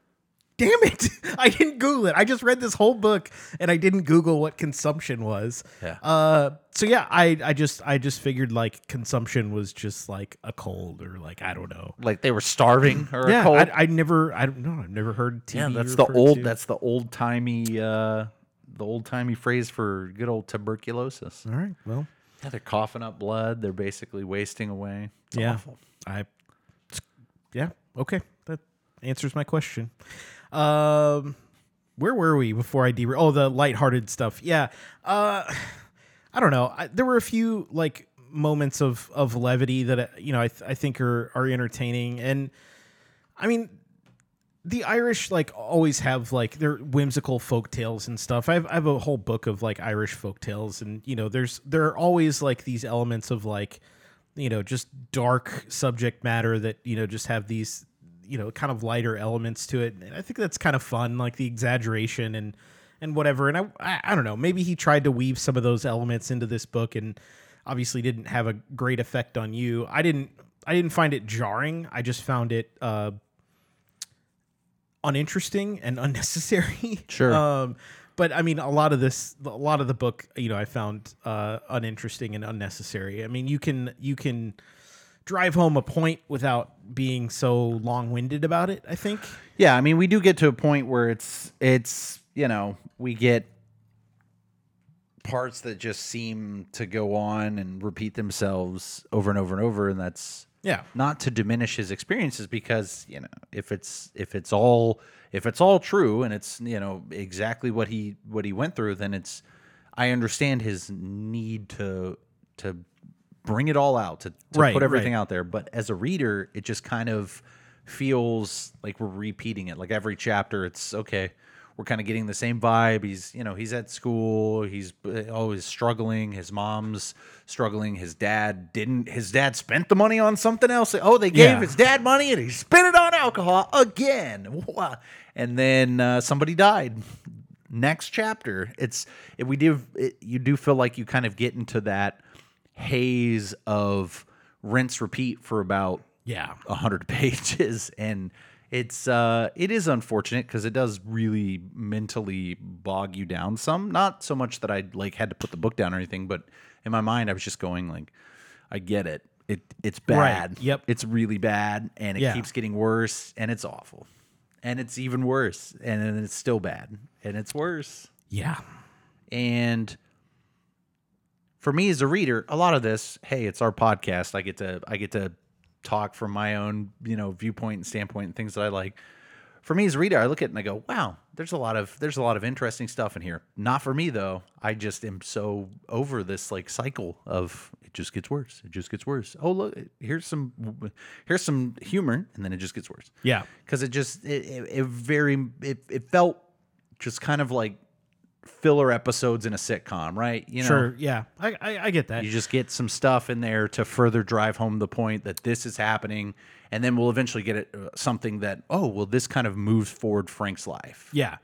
damn it. *laughs* I didn't Google it. I just read this whole book and I didn't Google what consumption was. Yeah. Uh so yeah, I I just I just figured like consumption was just like a cold or like I don't know. like they were starving or a Yeah, cold I, I never, I don't know, I've never heard TV. Yeah, that's the old. to. That's the old timey. Uh, the old timey phrase for good old tuberculosis. all right. Well, Yeah, they're coughing up blood. They're basically wasting away. It's yeah, awful. I, yeah, okay, that answers my question. Um, where were we before I derail? Oh, the lighthearted stuff. Yeah. Uh, I don't know. I, there were a few like moments of of levity that uh, you know I th- I think are are entertaining, and I mean the Irish like always have like their whimsical folk tales and stuff. I have, I have a whole book of like Irish folk tales, and you know, there's there are always like these elements of like, you know, just dark subject matter that you know just have these you know kind of lighter elements to it. And I think that's kind of fun, like the exaggeration and and whatever. And I, I I don't know, maybe he tried to weave some of those elements into this book, and obviously didn't have a great effect on you. I didn't I didn't find it jarring. I just found it uh, uninteresting and *laughs* unnecessary. Sure. Um, but I mean, a lot of this, a lot of the book, you know, I found uh, uninteresting and unnecessary. I mean, you can you can drive home a point without being so long-winded about it. I think. Yeah, I mean, we do get to a point where it's it's you know we get parts that just seem to go on and repeat themselves over and over and over, and that's Yeah. not to diminish his experiences because you know if it's if it's all if it's all true and it's you know exactly what he what he went through, then it's I understand his need to to bring it all out to, to Right, put everything right. out there. But as a reader, it just kind of feels like we're repeating it. Like every chapter, it's okay. We're kind of getting the same vibe. He's, you know, he's at school. He's always struggling. His mom's struggling. His dad didn't. His dad spent the money on something else. Oh, they gave Yeah. his dad money and he spent it on alcohol again. And then uh, somebody died. Next chapter, it's it, we do. It, you do feel like you kind of get into that haze of rinse repeat for about Yeah. a hundred *laughs* pages, and it's uh, it is unfortunate because it does really mentally bog you down some. Not so much that I like had to put the book down or anything, but in my mind I was just going like, I get it. It it's bad. Yep. It's really bad, and it Yeah. keeps getting worse, and it's awful, and it's even worse, and then it's still bad, and it's worse. Yeah. And for me as a reader, a lot of this, hey, it's our podcast. I get to I get to talk from my own, you know, viewpoint and standpoint and things that I like. For me as a reader, I look at it and I go, "Wow, there's a lot of there's a lot of interesting stuff in here." Not for me though. I just am so over this like cycle of it just gets worse. It just gets worse. Oh, look, here's some here's some humor and then it just gets worse Yeah. because it just it, it, it very it, it felt just kind of like filler episodes in a sitcom right you know Sure. Yeah. I, I I get that. you just get some stuff in there to further drive home the point that this is happening and then we'll eventually get it uh, something that oh well this kind of moves forward frank's life Yeah.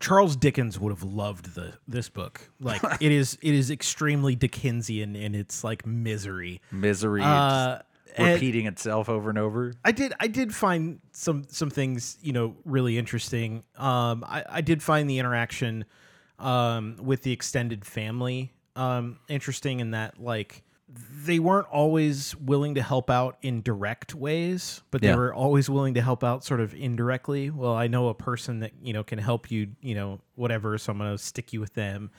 Charles Dickens would have loved the this book. Like *laughs* it is it is extremely Dickensian in its like misery. misery Uh, and- repeating itself over and over I did I did find some some things, you know, really interesting. Um I, I did find the interaction um with the extended family um interesting in that like they weren't always willing to help out in direct ways, but they Yeah. were always willing to help out sort of indirectly. Well, I know a person that, you know, can help you, you know, whatever, so I'm gonna stick you with them.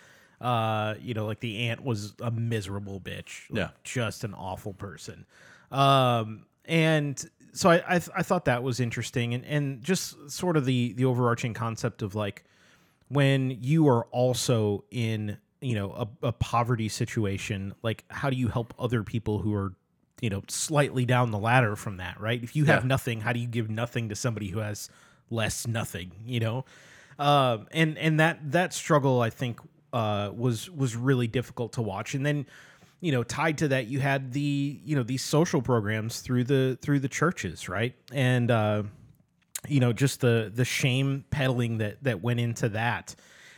Uh, you know, like the aunt was a miserable bitch. like, Yeah. Just an awful person. Um, and so I, I, th- I thought that was interesting and, and just sort of the, the overarching concept of like when you are also in, you know, a, a poverty situation, like how do you help other people who are, you know, slightly down the ladder from that, right? If you have Yeah. nothing, how do you give nothing to somebody who has less nothing, you know? Um, and, and that, that struggle, I think, uh, was, was really difficult to watch. And then, you know tied to that you had the you know these social programs through the through the churches right and uh you know just the the shame peddling that that went into that.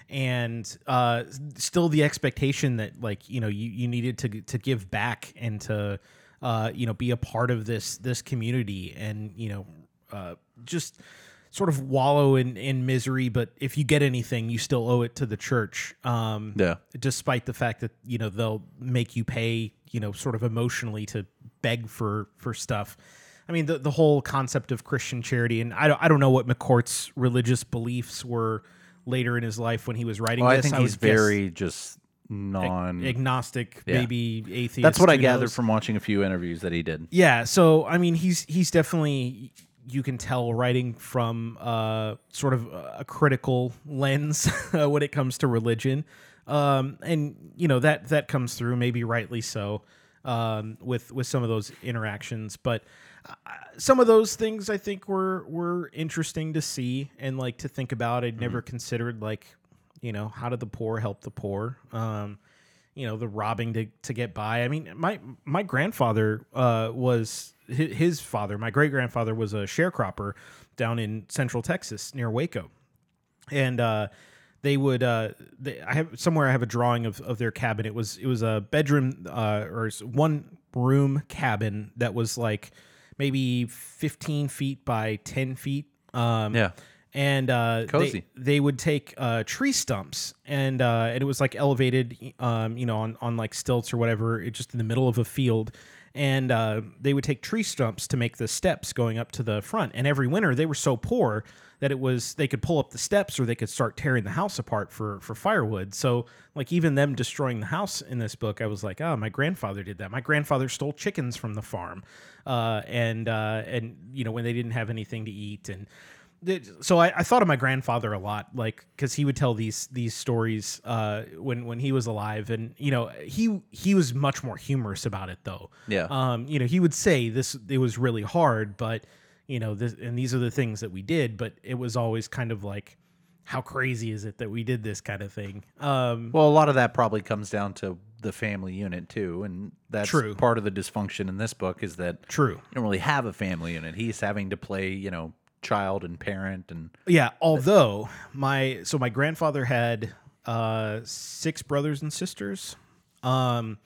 And uh still the expectation that like you know you you needed to to give back and to uh you know be a part of this this community and you know uh just sort of wallow in in misery. But if you get anything you still owe it to the church um yeah. despite the fact that you know they'll make you pay you know sort of emotionally to beg for for stuff i mean the, the whole concept of christian charity and I don't, I don't know what mccourt's religious beliefs were later in his life when he was writing well, this i think would he's very just non agnostic Yeah. maybe atheist that's what i gathered knows? from watching a few interviews that he did Yeah, so I mean, he's he's definitely you can tell writing from uh, sort of a critical lens *laughs* when it comes to religion, um, and you know that that comes through maybe rightly so um, with with some of those interactions, but. Some of those things I think were were interesting to see and like to think about. I'd never considered like, you know, how did the poor help the poor? Um, you know the robbing to to get by. I mean, my my grandfather uh, was hi- his father. My great grandfather was a sharecropper down in Central Texas near Waco, and uh, they would. Uh, they, I have somewhere I have a drawing of, of their cabin. It was it was a bedroom uh, or one room cabin that was like maybe fifteen feet by ten feet. Um, Yeah. and uh, Cozy. They, they would take uh, tree stumps and uh, and it was like elevated, um, you know, on on like stilts or whatever, it just in the middle of a field. And uh, they would take tree stumps to make the steps going up to the front. And every winter, they were so poor that it was they could pull up the steps or they could start tearing the house apart for for firewood. So like even them destroying the house in this book, I was like, oh, my grandfather did that. My grandfather stole chickens from the farm, uh, and uh, and you know when they didn't have anything to eat and so I, I thought of my grandfather a lot, like because he would tell these these stories uh, when when he was alive, and you know he he was much more humorous about it though. Yeah. Um, you know he would say this it was really hard, but you know this and these are the things that we did, but it was always kind of like how crazy is it that we did this kind of thing. Um, Well, a lot of that probably comes down to the family unit too, and that's True. part of the dysfunction in this book is that true. you don't really have a family unit. He's having to play, you know, child and parent, and Yeah, although my so my grandfather had uh six brothers and sisters. Um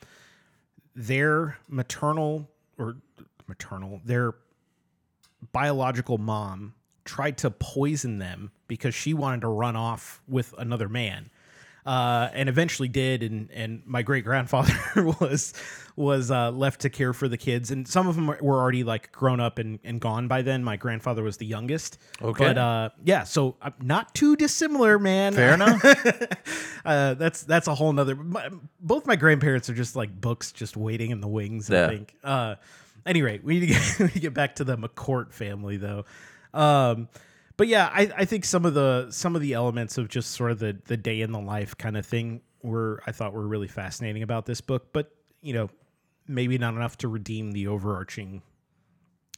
their maternal or maternal, their biological mom tried to poison them because she wanted to run off with another man. Uh, and eventually did, and and my great grandfather *laughs* was was uh, left to care for the kids, and some of them were already like grown up and, and gone by then. My grandfather was the youngest. Okay. but uh, yeah, so uh, not too dissimilar, man. fair enough. *laughs* uh, that's that's a whole nother. My, both my grandparents are just like books, just waiting in the wings. Yeah. I think. Uh, rate, we need to get, *laughs* we need to get back to the McCourt family though. Um, but yeah, I, I think some of the some of the elements of just sort of the the day in the life kind of thing were I thought were really fascinating about this book. But you know, maybe not enough to redeem the overarching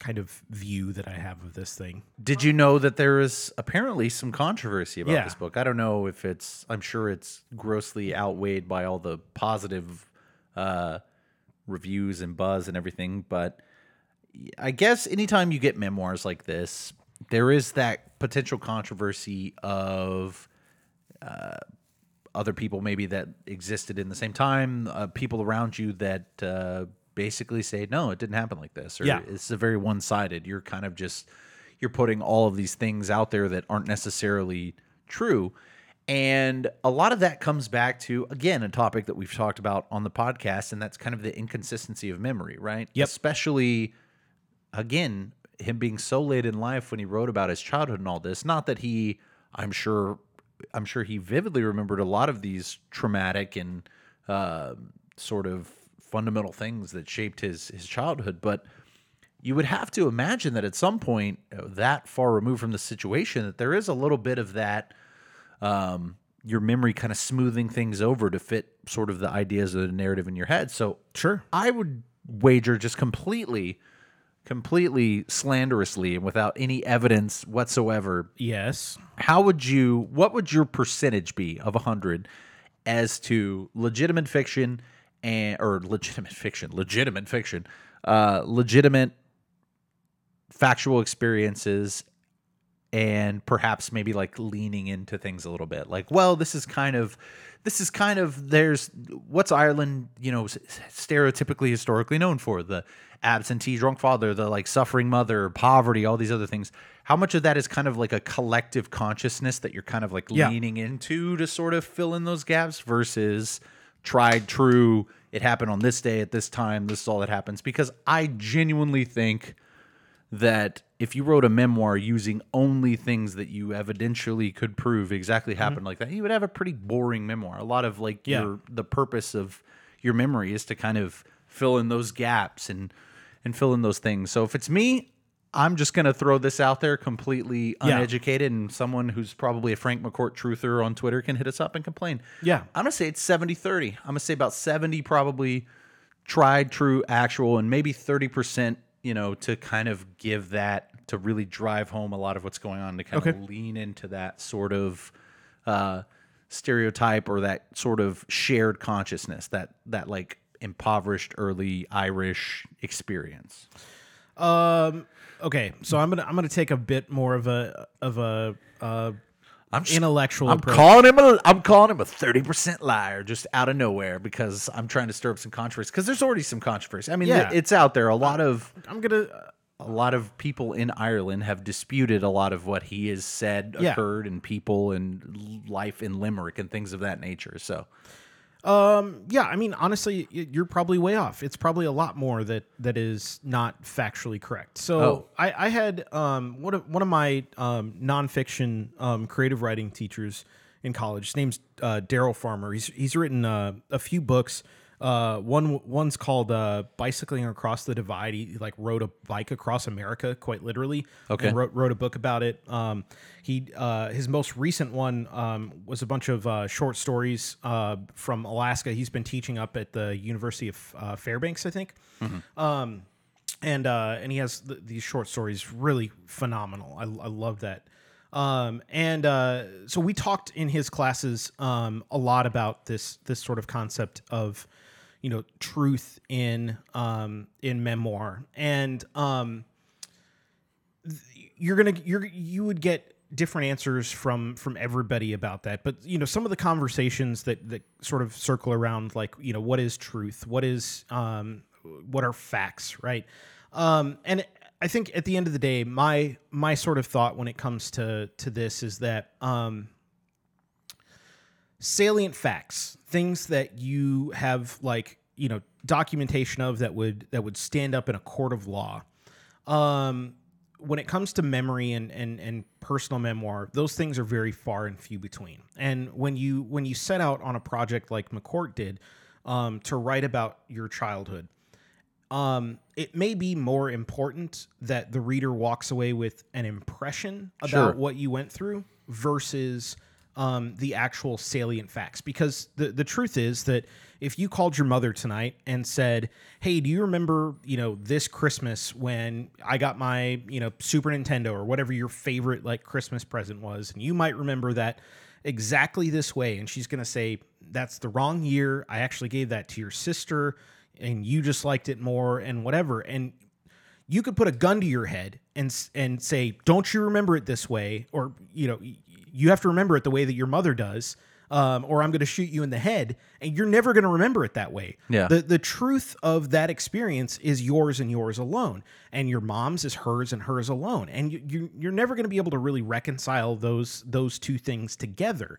kind of view that I have of this thing. Did you know that there is apparently some controversy about Yeah. this book? I don't know if it's. I'm sure it's grossly outweighed by all the positive uh, reviews and buzz and everything. But I guess anytime you get memoirs like this, there is that potential controversy of uh, other people maybe that existed in the same time, uh, people around you that uh, basically say, no, it didn't happen like this, or Yeah. it's a very one sided. You're kind of just you're putting all of these things out there that aren't necessarily true. And a lot of that comes back to, again, a topic that we've talked about on the podcast, and that's kind of the inconsistency of memory, right? Yep. Especially, again, him being so late in life when he wrote about his childhood and all this. Not that he, I'm sure, I'm sure he vividly remembered a lot of these traumatic and uh, sort of fundamental things that shaped his his childhood, but you would have to imagine that at some point, uh, that far removed from the situation, that there is a little bit of that um, your memory kind of smoothing things over to fit sort of the ideas of the narrative in your head. So Sure. I would wager just completely, completely slanderously and without any evidence whatsoever. Yes. How would you? What would your percentage be of a hundred as to legitimate fiction and or legitimate fiction, legitimate fiction, uh, legitimate factual experiences and perhaps maybe like leaning into things a little bit. Like well this is kind of this is kind of there's what's ireland you know stereotypically historically known for? The absentee drunk father the like suffering mother poverty all these other things. How much of that is kind of like a collective consciousness that you're kind of like Yeah. leaning into to sort of fill in those gaps versus tried true it happened on this day at this time this is all that happens? Because i genuinely think that if you wrote a memoir using only things that you evidentially could prove exactly mm-hmm. happened like that, you would have a pretty boring memoir. A lot of like Yeah. your the purpose of your memory is to kind of fill in those gaps and and fill in those things. So if it's me, I'm just gonna throw this out there completely Yeah. uneducated, and someone who's probably a Frank McCourt truther on Twitter can hit us up and complain. Yeah. I'm gonna say it's 70 30. I'm gonna say about 70 probably tried, true, actual, and maybe 30%, you know, to kind of give that to really drive home a lot of what's going on, to kind Okay. of lean into that sort of uh stereotype or that sort of shared consciousness that that like impoverished early Irish experience. Um. Okay, so I'm gonna I'm gonna take a bit more of a of a uh, I'm just, intellectual I'm approach. calling him a I'm calling him a 30% liar just out of nowhere because I'm trying to stir up some controversy because there's already some controversy. I mean, Yeah. it's out there. A lot of I'm gonna a lot of people in Ireland have disputed a lot of what he has said Yeah. occurred and people and life in Limerick and things of that nature. So Um, yeah, I mean, honestly, you're probably way off. It's probably a lot more that that is not factually correct. So Oh. I, I had um, one of one of my um, nonfiction um, creative writing teachers in college. His name's uh, Daryl Farmer. He's he's written uh, a few books. Uh, one one's called uh, "Bicycling Across the Divide." He like rode a bike across America, quite literally. Okay. And wrote, wrote a book about it. Um, he uh, his most recent one um, was a bunch of uh, short stories uh, from Alaska. He's been teaching up at the University of uh, Fairbanks, I think. Um, and uh, and he has th- these short stories really phenomenal. I, I love that. Um, and uh, so we talked in his classes um, a lot about this this sort of concept of you know truth in um, in memoir. And um, you're gonna you're you would get different answers from from everybody about that. But you know some of the conversations that that sort of circle around like you know what is truth? What is um what are facts right? Um and i think at the end of the day my my sort of thought when it comes to to this is that um salient facts things that you have like you know documentation of that would that would stand up in a court of law um when it comes to memory and, and and personal memoir those things are very far and few between and when you when you set out on a project like mccourt did um, to write about your childhood um, it may be more important that the reader walks away with an impression about Sure. what you went through versus um, the actual salient facts. Because the, the truth is that if you called your mother tonight and said, Hey, do you remember, you know, this Christmas when I got my, you know, Super Nintendo or whatever your favorite like Christmas present was? And you might remember that exactly this way. And she's going to say, That's the wrong year. I actually gave that to your sister and you just liked it more and whatever. And you could put a gun to your head and and say, "Don't you remember it this way?" Or you know, you have to remember it the way that your mother does, um, or I'm going to shoot you in the head, and you're never going to remember it that way. Yeah. The the truth of that experience is yours and yours alone, and your mom's is hers and hers alone, and you, you you're never going to be able to really reconcile those those two things together.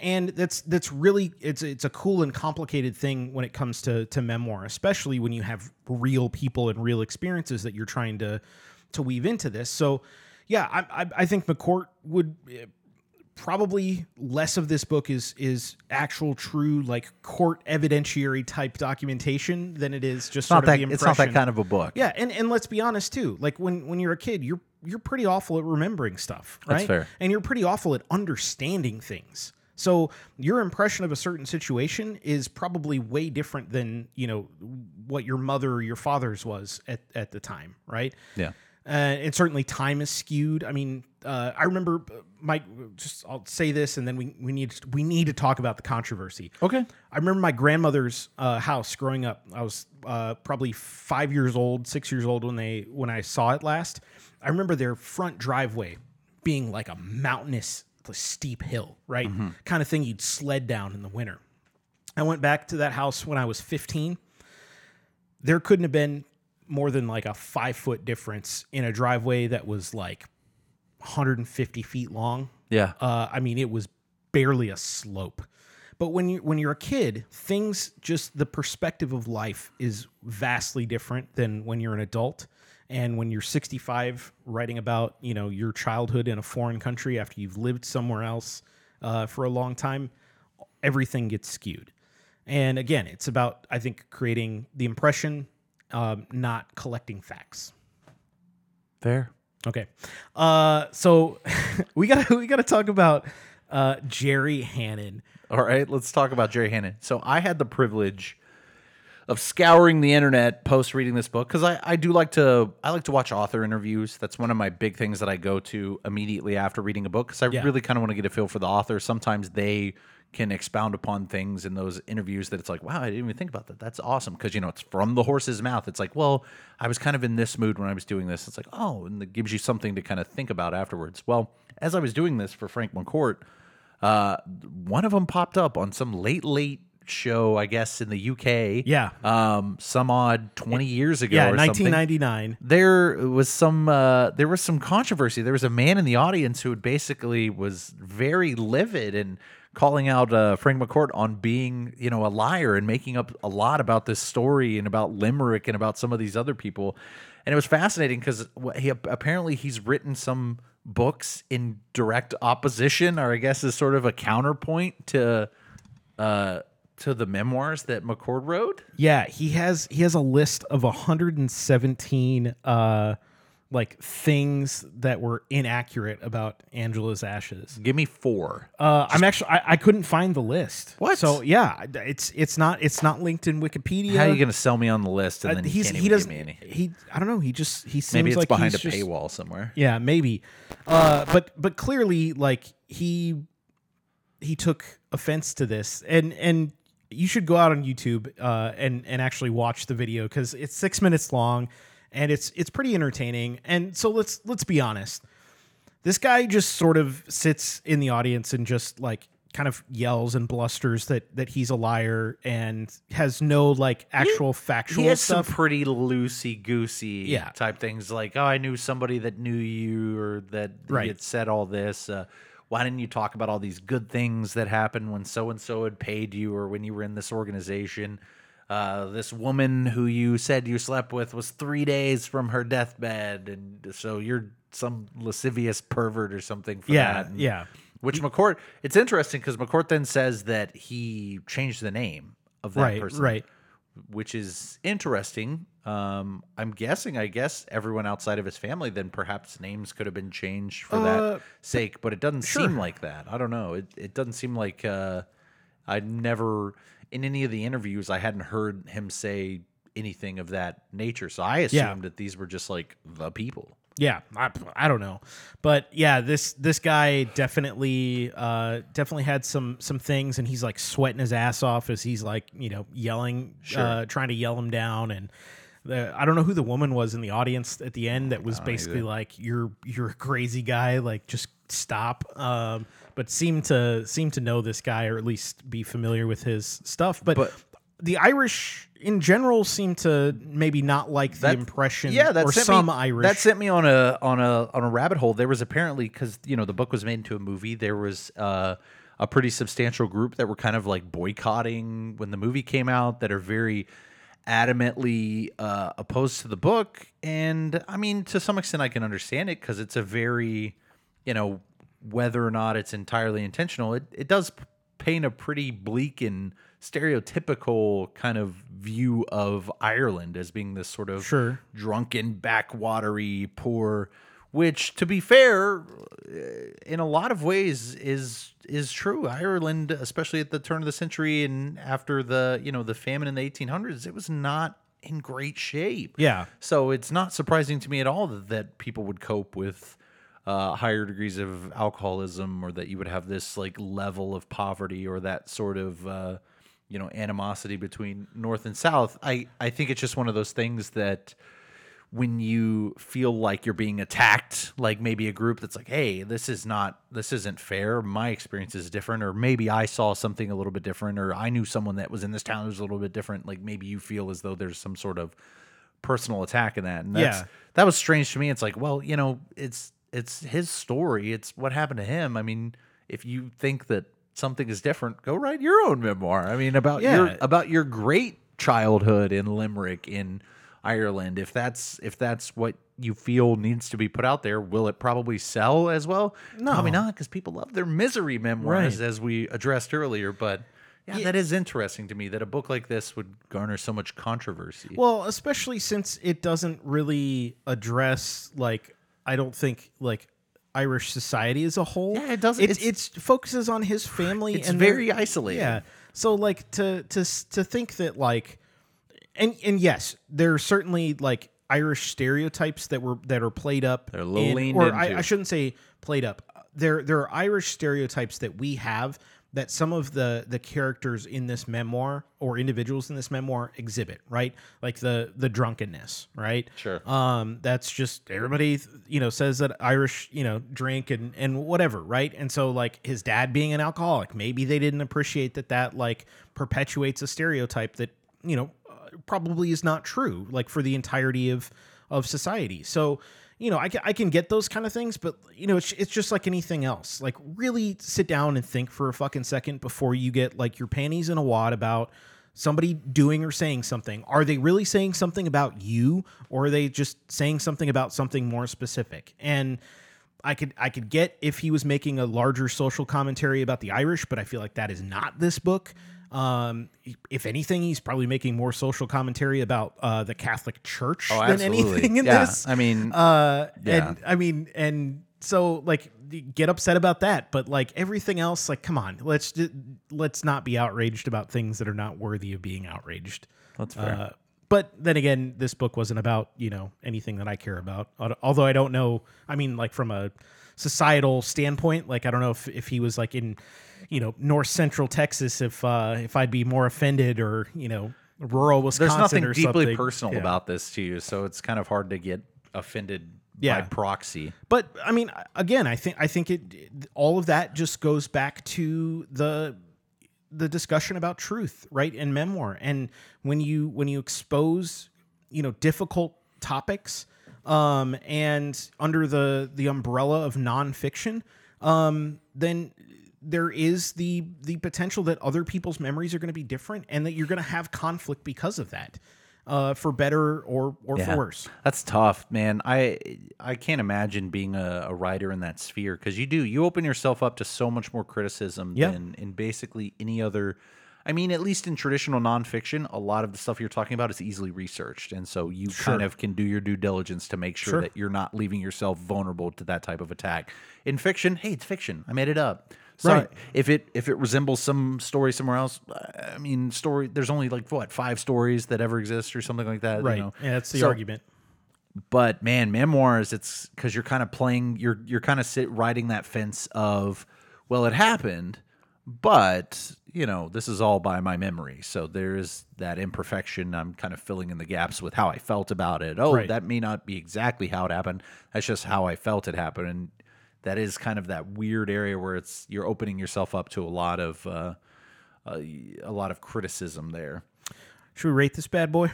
And that's that's really it's it's a cool and complicated thing when it comes to to memoir, especially when you have real people and real experiences that you're trying to to weave into this. So, yeah, I I, I think McCourt would eh, probably less of this book is is actual true like court evidentiary type documentation than it is just it's sort of that the it's not that kind of a book. Yeah, and and let's be honest too. Like when when you're a kid, you're you're pretty awful at remembering stuff, right? That's fair. And you're pretty awful at understanding things. So your impression of a certain situation is probably way different than you know what your mother or your father's was at at the time, right? Yeah. Uh, and certainly time is skewed. I mean, uh, I remember uh, Mike. Just I'll say this, and then we we need we need to talk about the controversy. Okay. I remember my grandmother's uh, house growing up. I was uh, probably five years old, six years old when they when I saw it last. I remember their front driveway being like a mountainous, steep hill, right? Kind of thing you'd sled down in the winter. I went back to that house when I was 15. There couldn't have been more than like a five foot difference in a driveway that was like 150 feet long. Yeah. Uh, I mean, it was barely a slope. But when you when you're a kid, things just the perspective of life is vastly different than when you're an adult. And when you're 65, writing about you know your childhood in a foreign country after you've lived somewhere else uh, for a long time, everything gets skewed. And again, it's about I think creating the impression, um, not collecting facts. Fair. Okay. Uh, so *laughs* we got to we got to talk about uh, Gerry Hannan. All right, let's talk about Gerry Hannan. So I had the privilege of scouring the internet post reading this book because I, I do like to I like to watch author interviews. That's one of my big things that I go to immediately after reading a book because I Yeah. really kind of want to get a feel for the author. Sometimes they can expound upon things in those interviews that it's like, wow, I didn't even think about that. That's awesome because you know it's from the horse's mouth. It's like, well, I was kind of in this mood when I was doing this. It's like, oh, and it gives you something to kind of think about afterwards. Well, as I was doing this for Frank McCourt, uh, one of them popped up on some late late show, I guess in the UK. Yeah. um, some odd twenty years ago. Yeah, or something 1999. there was some uh, there was some controversy. There was a man in the audience who basically was very livid and calling out uh, Frank McCourt on being you know a liar and making up a lot about this story and about Limerick and about some of these other people. And it was fascinating because he apparently he's written some books in direct opposition, or I guess is sort of a counterpoint to uh, to the memoirs that McCourt wrote. Yeah, he has he has a list of 117 uh like things that were inaccurate about Angela's ashes. Give me four. Uh, I'm actually I, I couldn't find the list. What? So yeah, it's it's not it's not linked in Wikipedia. How are you going to sell me on the list and Uh, then you he's can't he even doesn't give me any? he I don't know he just he seems Maybe it's like behind a he's just- paywall somewhere. Yeah, maybe. Uh, but but clearly, like he he took offense to this, and and you should go out on YouTube uh, and and actually watch the video because it's six minutes long, and it's it's pretty entertaining. And so let's let's be honest, this guy just sort of sits in the audience and just like kind of yells and blusters that that he's a liar and has no like actual factual He has stuff. some pretty loosey goosey Yeah. type things like, oh, I knew somebody that knew you or that Right. he had said all this. Uh, why didn't you talk about all these good things that happened when so and so had paid you or when you were in this organization? Uh, this woman who you said you slept with was three days from her deathbed, and so you're some lascivious pervert or something. For yeah, that. And- yeah. Which McCourt, it's interesting because McCourt then says that he changed the name of that Right, person, right. Which is interesting. Um, I'm guessing, I guess everyone outside of his family, then perhaps names could have been changed for Uh, that sake, but it doesn't seem like that. I don't know. It it doesn't seem like uh, I'd never in any of the interviews I hadn't heard him say anything of that nature. So I assumed that these were just like the people. Yeah, I, I don't know, but yeah, this this guy definitely uh, definitely had some some things, and he's like sweating his ass off as he's like you know yelling, uh, trying to yell him down, and the, I don't know who the woman was in the audience at the end that was basically like you're you're a crazy guy, like just stop. Um, but seemed to seem to know this guy or at least be familiar with his stuff, but. But- the Irish in general seem to maybe not like the That- impression, yeah, that or some me, Irish. That sent me on a on a on a rabbit hole. There was apparently because you know the book was made into a movie. There was uh, a pretty substantial group that were kind of like boycotting when the movie came out. That are very adamantly uh, opposed to the book. And I mean, to some extent, I can understand it because it's a very, you know, whether or not it's entirely intentional, it, it does paint a pretty bleak and stereotypical kind of view of Ireland as being this sort of Sure. drunken, backwatery, poor. Which, to be fair, uh, in a lot of ways is is true. Ireland, especially at the turn of the century and after the you know the famine in the 1800s, it was not in great shape. Yeah. So it's not surprising to me at all that, that people would cope with uh, higher degrees of alcoholism, or that you would have this like level of poverty, or that sort of uh, you know animosity between North and South. I I think it's just one of those things that when you feel like you're being attacked, like maybe a group that's like, "Hey, this is not, this isn't fair. My experience is different," or maybe I saw something a little bit different, or I knew someone that was in this town that was a little bit different. Like maybe you feel as though there's some sort of personal attack in that, and that's Yeah. that was strange to me. It's like, well, you know, it's it's his story. It's what happened to him. I mean, if you think that something is different, go write your own memoir. I mean, about your Yeah. about your great childhood in Limerick in Ireland. If that's if that's what you feel needs to be put out there, will it probably sell as well? Probably not, because people love their misery memoirs, Right. as we addressed earlier. But yeah, that is interesting to me that a book like this would garner so much controversy. Well, especially since it doesn't really address like I don't think like Irish society as a whole. Yeah, it doesn't- It's, it's- it's focuses on his family. It's and very isolated. Yeah. So like to to to think that like, and and yes, there are certainly like Irish stereotypes that were that are played up. They're little in- or I. I shouldn't say played up. There there are Irish stereotypes that we have that some of the the characters in this memoir or individuals in this memoir exhibit, right? Like the the drunkenness, right? Sure. Um, that's just everybody, you know, says that Irish, you know, drink and and whatever, right? And so like his dad being an alcoholic, maybe they didn't appreciate that that like perpetuates a stereotype that you know uh, probably is not true, like for the entirety of of society. So you know, I can, I can get those kind of things, but you know, it's, it's just like anything else. Like, really sit down and think for a fucking second before you get like your panties in a wad about somebody doing or saying something. Are they really saying something about you, or are they just saying something about something more specific? And I could I could get if he was making a larger social commentary about the Irish, but I feel like that is not this book. Um, if anything, he's probably making more social commentary about uh, the Catholic Church Oh, than anything in yeah. this. I mean, Uh, Yeah. and I mean, and so like get upset about that, but like everything else, like come on, let's let's not be outraged about things that are not worthy of being outraged. that's fair. Uh, but then again, this book wasn't about you know anything that I care about. Although I don't know, I mean, like from a societal standpoint, like I don't know if if he was like in you know north central Texas, if uh if I'd be more offended or you know rural Wisconsin. There's nothing or deeply something. personal Yeah. about this to you, so it's kind of hard to get offended Yeah. by proxy. But I mean, again, I think I think it all of that just goes back to the the discussion about truth, right, and memoir. And when you when you expose, you know, difficult topics, um, and under the the umbrella of nonfiction, um, then there is the the potential that other people's memories are going to be different, and that you're going to have conflict because of that, uh, for better or or for worse. That's tough, man. I I can't imagine being a, a writer in that sphere because you do you open yourself up to so much more criticism Yeah. than in basically any other. I mean, at least in traditional nonfiction, a lot of the stuff you're talking about is easily researched, and so you kind of can do your due diligence to make sure Sure. that you're not leaving yourself vulnerable to that type of attack. In fiction, hey, it's fiction. I made it up. So Right. if it if it resembles some story somewhere else, uh, I mean, story. There's only like what five stories that ever exist or something like that. you Right. know? Yeah, that's the So- argument. but man memoirs it's because you're kind of playing you're you're kind of sit riding that fence of well it happened but you know this is all by my memory so there's that imperfection i'm kind of filling in the gaps with how i felt about it oh Right. that may not be exactly how it happened that's just how i felt it happened and that is kind of that weird area where it's you're opening yourself up to a lot of uh, a, a lot of criticism there Should we rate this bad boy?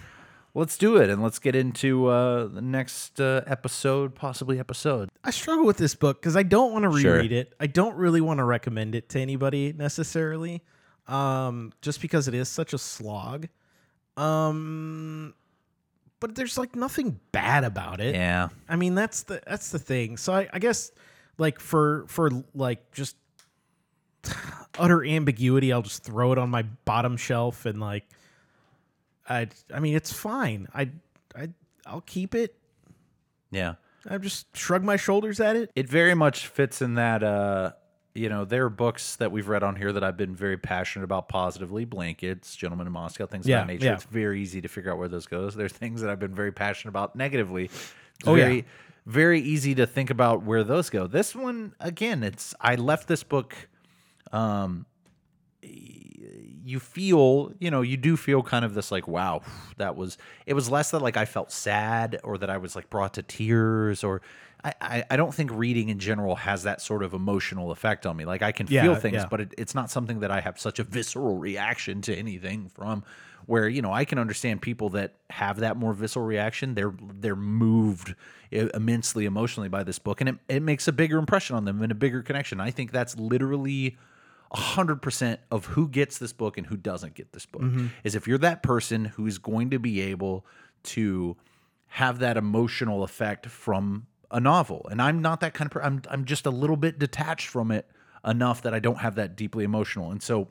let's do it and let's get into uh, the next uh, episode possibly episode I struggle with this book because I don't want to Sure. reread it. I don't really want to recommend it to anybody necessarily, um, just because it is such a slog. Um, but there's like nothing bad about it. yeah I mean, that's the that's the thing. So I, I guess like for for like just *sighs* utter ambiguity, I'll just throw it on my bottom shelf and like I I mean it's fine. I I I'll keep it. yeah I just shrug my shoulders at it. it very much fits in that uh you know there are books that we've read on here that i've been very passionate about positively blankets gentlemen in moscow things Yeah, of that nature yeah. it's very easy to figure out where those goes there's things that i've been very passionate about negatively it's Oh, yeah. Very easy to think about where those go this one again it's i left this book um you feel, you know, you do feel kind of this like, wow, that was. It was less that like I felt sad or that I was like brought to tears or. I, I, I don't think reading in general has that sort of emotional effect on me. Like I can Yeah, feel things, yeah. but it, it's not something that I have such a visceral reaction to anything from. Where you know I can understand people that have that more visceral reaction. They're they're moved eh, immensely emotionally by this book, and it, it makes a bigger impression on them and a bigger connection. I think that's literally hundred percent of who gets this book and who doesn't get this book mm-hmm. is if you're that person who's going to be able to have that emotional effect from a novel. And I'm not that kind of person. I'm I'm just a little bit detached from it enough that I don't have that deeply emotional. And so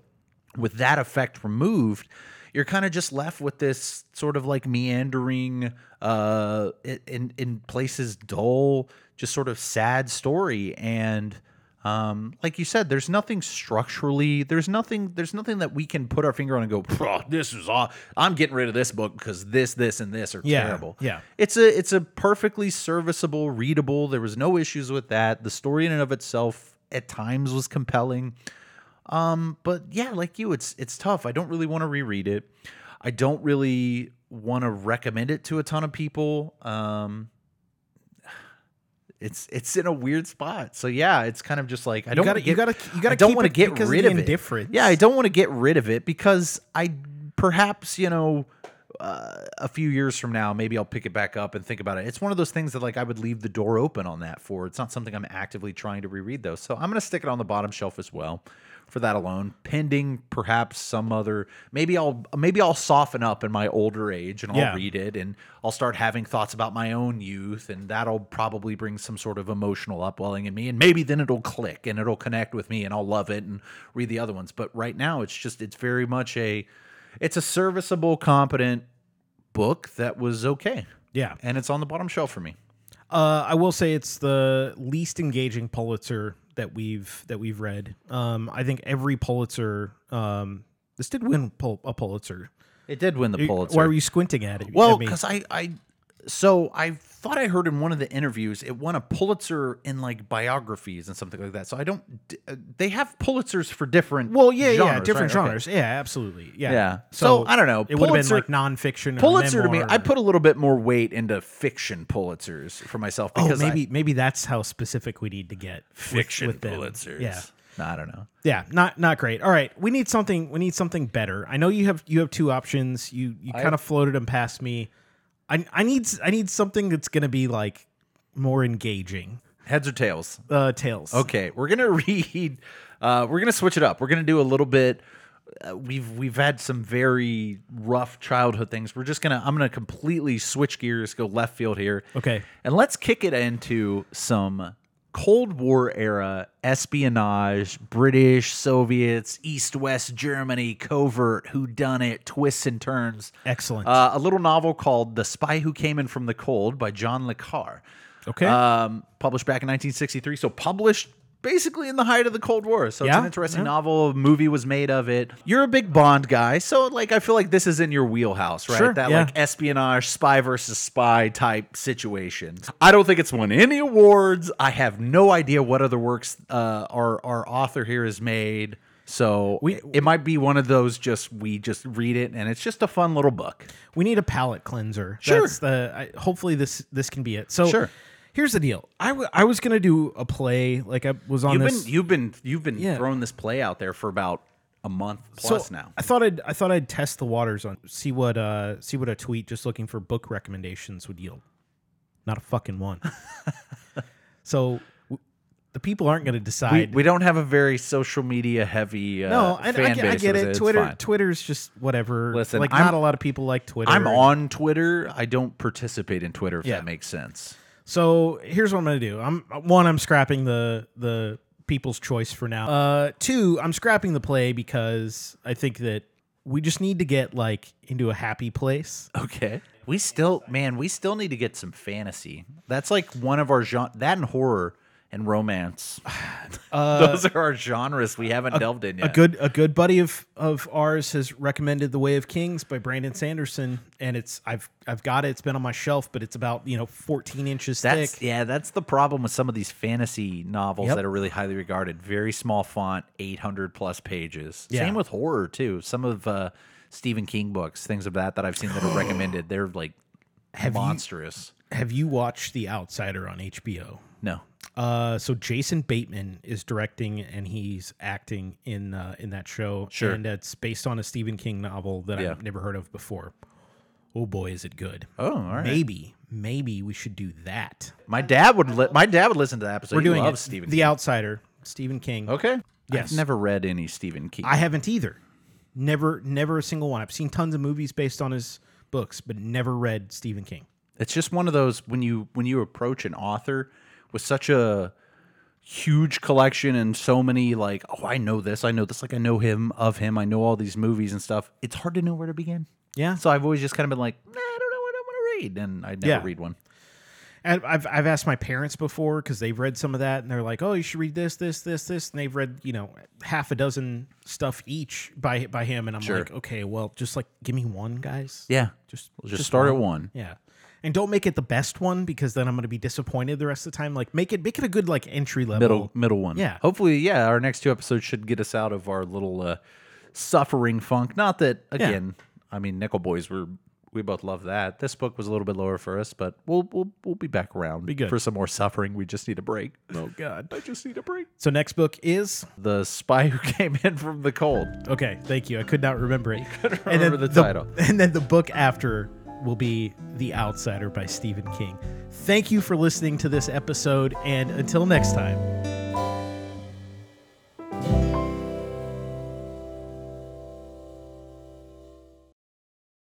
with that effect removed, you're kind of just left with this sort of like meandering uh in in places dull, just sort of sad story and um, like you said, there's nothing structurally. There's nothing. There's nothing that we can put our finger on and go, "Oh, "This is all." I'm getting rid of this book because this, this, and this are Yeah, terrible. yeah. It's a it's a perfectly serviceable, readable. There was no issues with that. The story in and of itself at times was compelling. Um, but yeah, like you, it's it's tough. I don't really want to reread it. I don't really want to recommend it to a ton of people. Um, it's it's in a weird spot. So yeah, it's kind of just like I don't gotta- wanna you gotta- you gotta I don't want to get rid of it. Yeah, I don't want to get rid of it because I perhaps you know uh, a few years from now maybe I'll pick it back up and think about it. It's one of those things that like I would leave the door open on that for. It's not something I'm actively trying to reread though. So I'm gonna stick it on the bottom shelf as well for that alone pending perhaps some other maybe I'll maybe I'll soften up in my older age and I'll Yeah. read it and I'll start having thoughts about my own youth and that'll probably bring some sort of emotional upwelling in me and maybe then it'll click and it'll connect with me and I'll love it and read the other ones but right now it's just it's very much a it's a serviceable competent book that was okay Yeah. and it's on the bottom shelf for me Uh, I will say it's the least engaging Pulitzer that we've that we've read. Um, I think every Pulitzer. Um, this did win a Pulitzer. it did win the Pulitzer Why were you squinting at it? Well, because I, I, so I thought I heard in one of the interviews it won a Pulitzer in like biographies and something like that. So I don't. uh, They have Pulitzers for different. well, yeah, yeah, different right? Okay. genres. Yeah, absolutely. Yeah. Yeah. So, I don't know. It would have been like nonfiction. or Pulitzer to me, I put a little bit more weight into fiction Pulitzers for myself Oh, because I- maybe maybe that's how specific we need to get fiction with them. Pulitzers. Yeah. No, I don't know. Yeah, not not great. All right, we need something. We need something better. I know you have you have two options. You you kind of floated them past me. I I need I need something that's gonna be like more engaging. Heads or tails? Uh, tails. Okay, we're gonna *laughs* read. Uh, we're gonna switch it up. We're gonna do a little bit. Uh, we've we've had some very rough childhood things. We're just gonna. I'm gonna completely switch gears, go left field here. Okay. and let's kick it into some Cold War era espionage, British, Soviets, East West Germany, covert, who done it, twists and turns. Excellent. Uh, a little novel called "The Spy Who Came In from the Cold" by John Le Carre. okay. Um, published back in 1963. So published basically in the height of the Cold War. So it's an interesting yeah. novel. A movie was made of it. You're a big Bond guy, so like I feel like this is in your wheelhouse, right? Sure, that yeah. like espionage, spy versus spy type situation. I don't think it's won any awards. I have no idea what other works uh, our our author here has made. So We- it, it might be one of those just we just read it and it's just a fun little book. we need a palate cleanser. Sure. That's the. I, hopefully this this can be it. So Sure. Here's the deal. I, w- I was gonna do a play like I was on You've this. been you've been you've been Yeah. throwing this play out there for about a month so plus now. I thought I'd I thought I'd test the waters on see what uh see what a tweet just looking for book recommendations would yield. Not a fucking one. *laughs* so w- the people aren't going to We, decide. we don't have a very social media heavy uh, no, I, I, fan get- I base. get it. It's Twitter fine. Twitter's just whatever. Listen, like I'm- not a lot of people like Twitter. I'm on Twitter. I don't participate in Twitter if Yeah. that makes sense. So here's what I'm gonna do. I'm one. I'm scrapping the the People's Choice for now. Uh, two. I'm scrapping the play because I think that we just need to get like into a happy place. Okay. We still, man, we still need to get some fantasy. That's like one of our genre. That and horror and romance. *sighs* *sighs* *sighs* *laughs* Those are our genres we haven't delved in yet. Uh, A good a good buddy of of ours has recommended The Way of Kings by Brandon Sanderson, and it's I've I've got it. It's been on my shelf, but it's about you know 14 inches That's thick. yeah. That's the problem with some of these fantasy novels Yep. that are really highly regarded. Very small font, eight hundred plus pages. Yeah. Same with horror too. Some of uh, Stephen King books, things of that that I've seen that are *gasps* recommended. They're like Have you- monstrous. Have you watched The Outsider on HBO? No. Uh, so Jason Bateman is directing and he's acting in uh, in that show. Sure. and it's based on a Stephen King novel that Yeah. I've never heard of before. Oh boy, is it good! Oh, all right. Maybe, maybe we should do that. My dad would. Li- my dad would listen to that episode. We're doing it. Stephen. The King. Outsider, Stephen King. Okay. Yes. I've never read any Stephen King. I haven't either. Never, never a single one. I've seen tons of movies based on his books, but never read Stephen King. It's just one of those when you when you approach an author with such a huge collection and so many like oh I know this I know this like I know him of him I know all these movies and stuff. It's hard to know where to begin. Yeah. So I've always just kind of been like nah, I don't know what I want to read and I never Yeah. read one. And I've I've asked my parents before because they've read some of that, and they're like, "Oh, you should read this, this, this, this," and they've read you know half a dozen stuff each by by him, and I'm Sure. like, "Okay, well, just like give me one, guys. Yeah. just We'll just start at one. Yeah, and don't make it the best one because then I'm going to be disappointed the rest of the time. Like make it make it a good like entry level. middle middle one. Yeah. Hopefully, yeah, our next two episodes should get us out of our little uh, suffering funk. Not that again, I mean, Nickel Boys were we both love that. This book was a little bit lower for us, but we'll we'll we'll be back around Be good. for some more suffering. We just need a break. Oh God. I just need a break. So next book is The spy who came in from the cold. okay. Thank you. I could not remember it. and remember the title. And then the book after will be The Outsider by Stephen King. Thank you for listening to this episode, and until next time.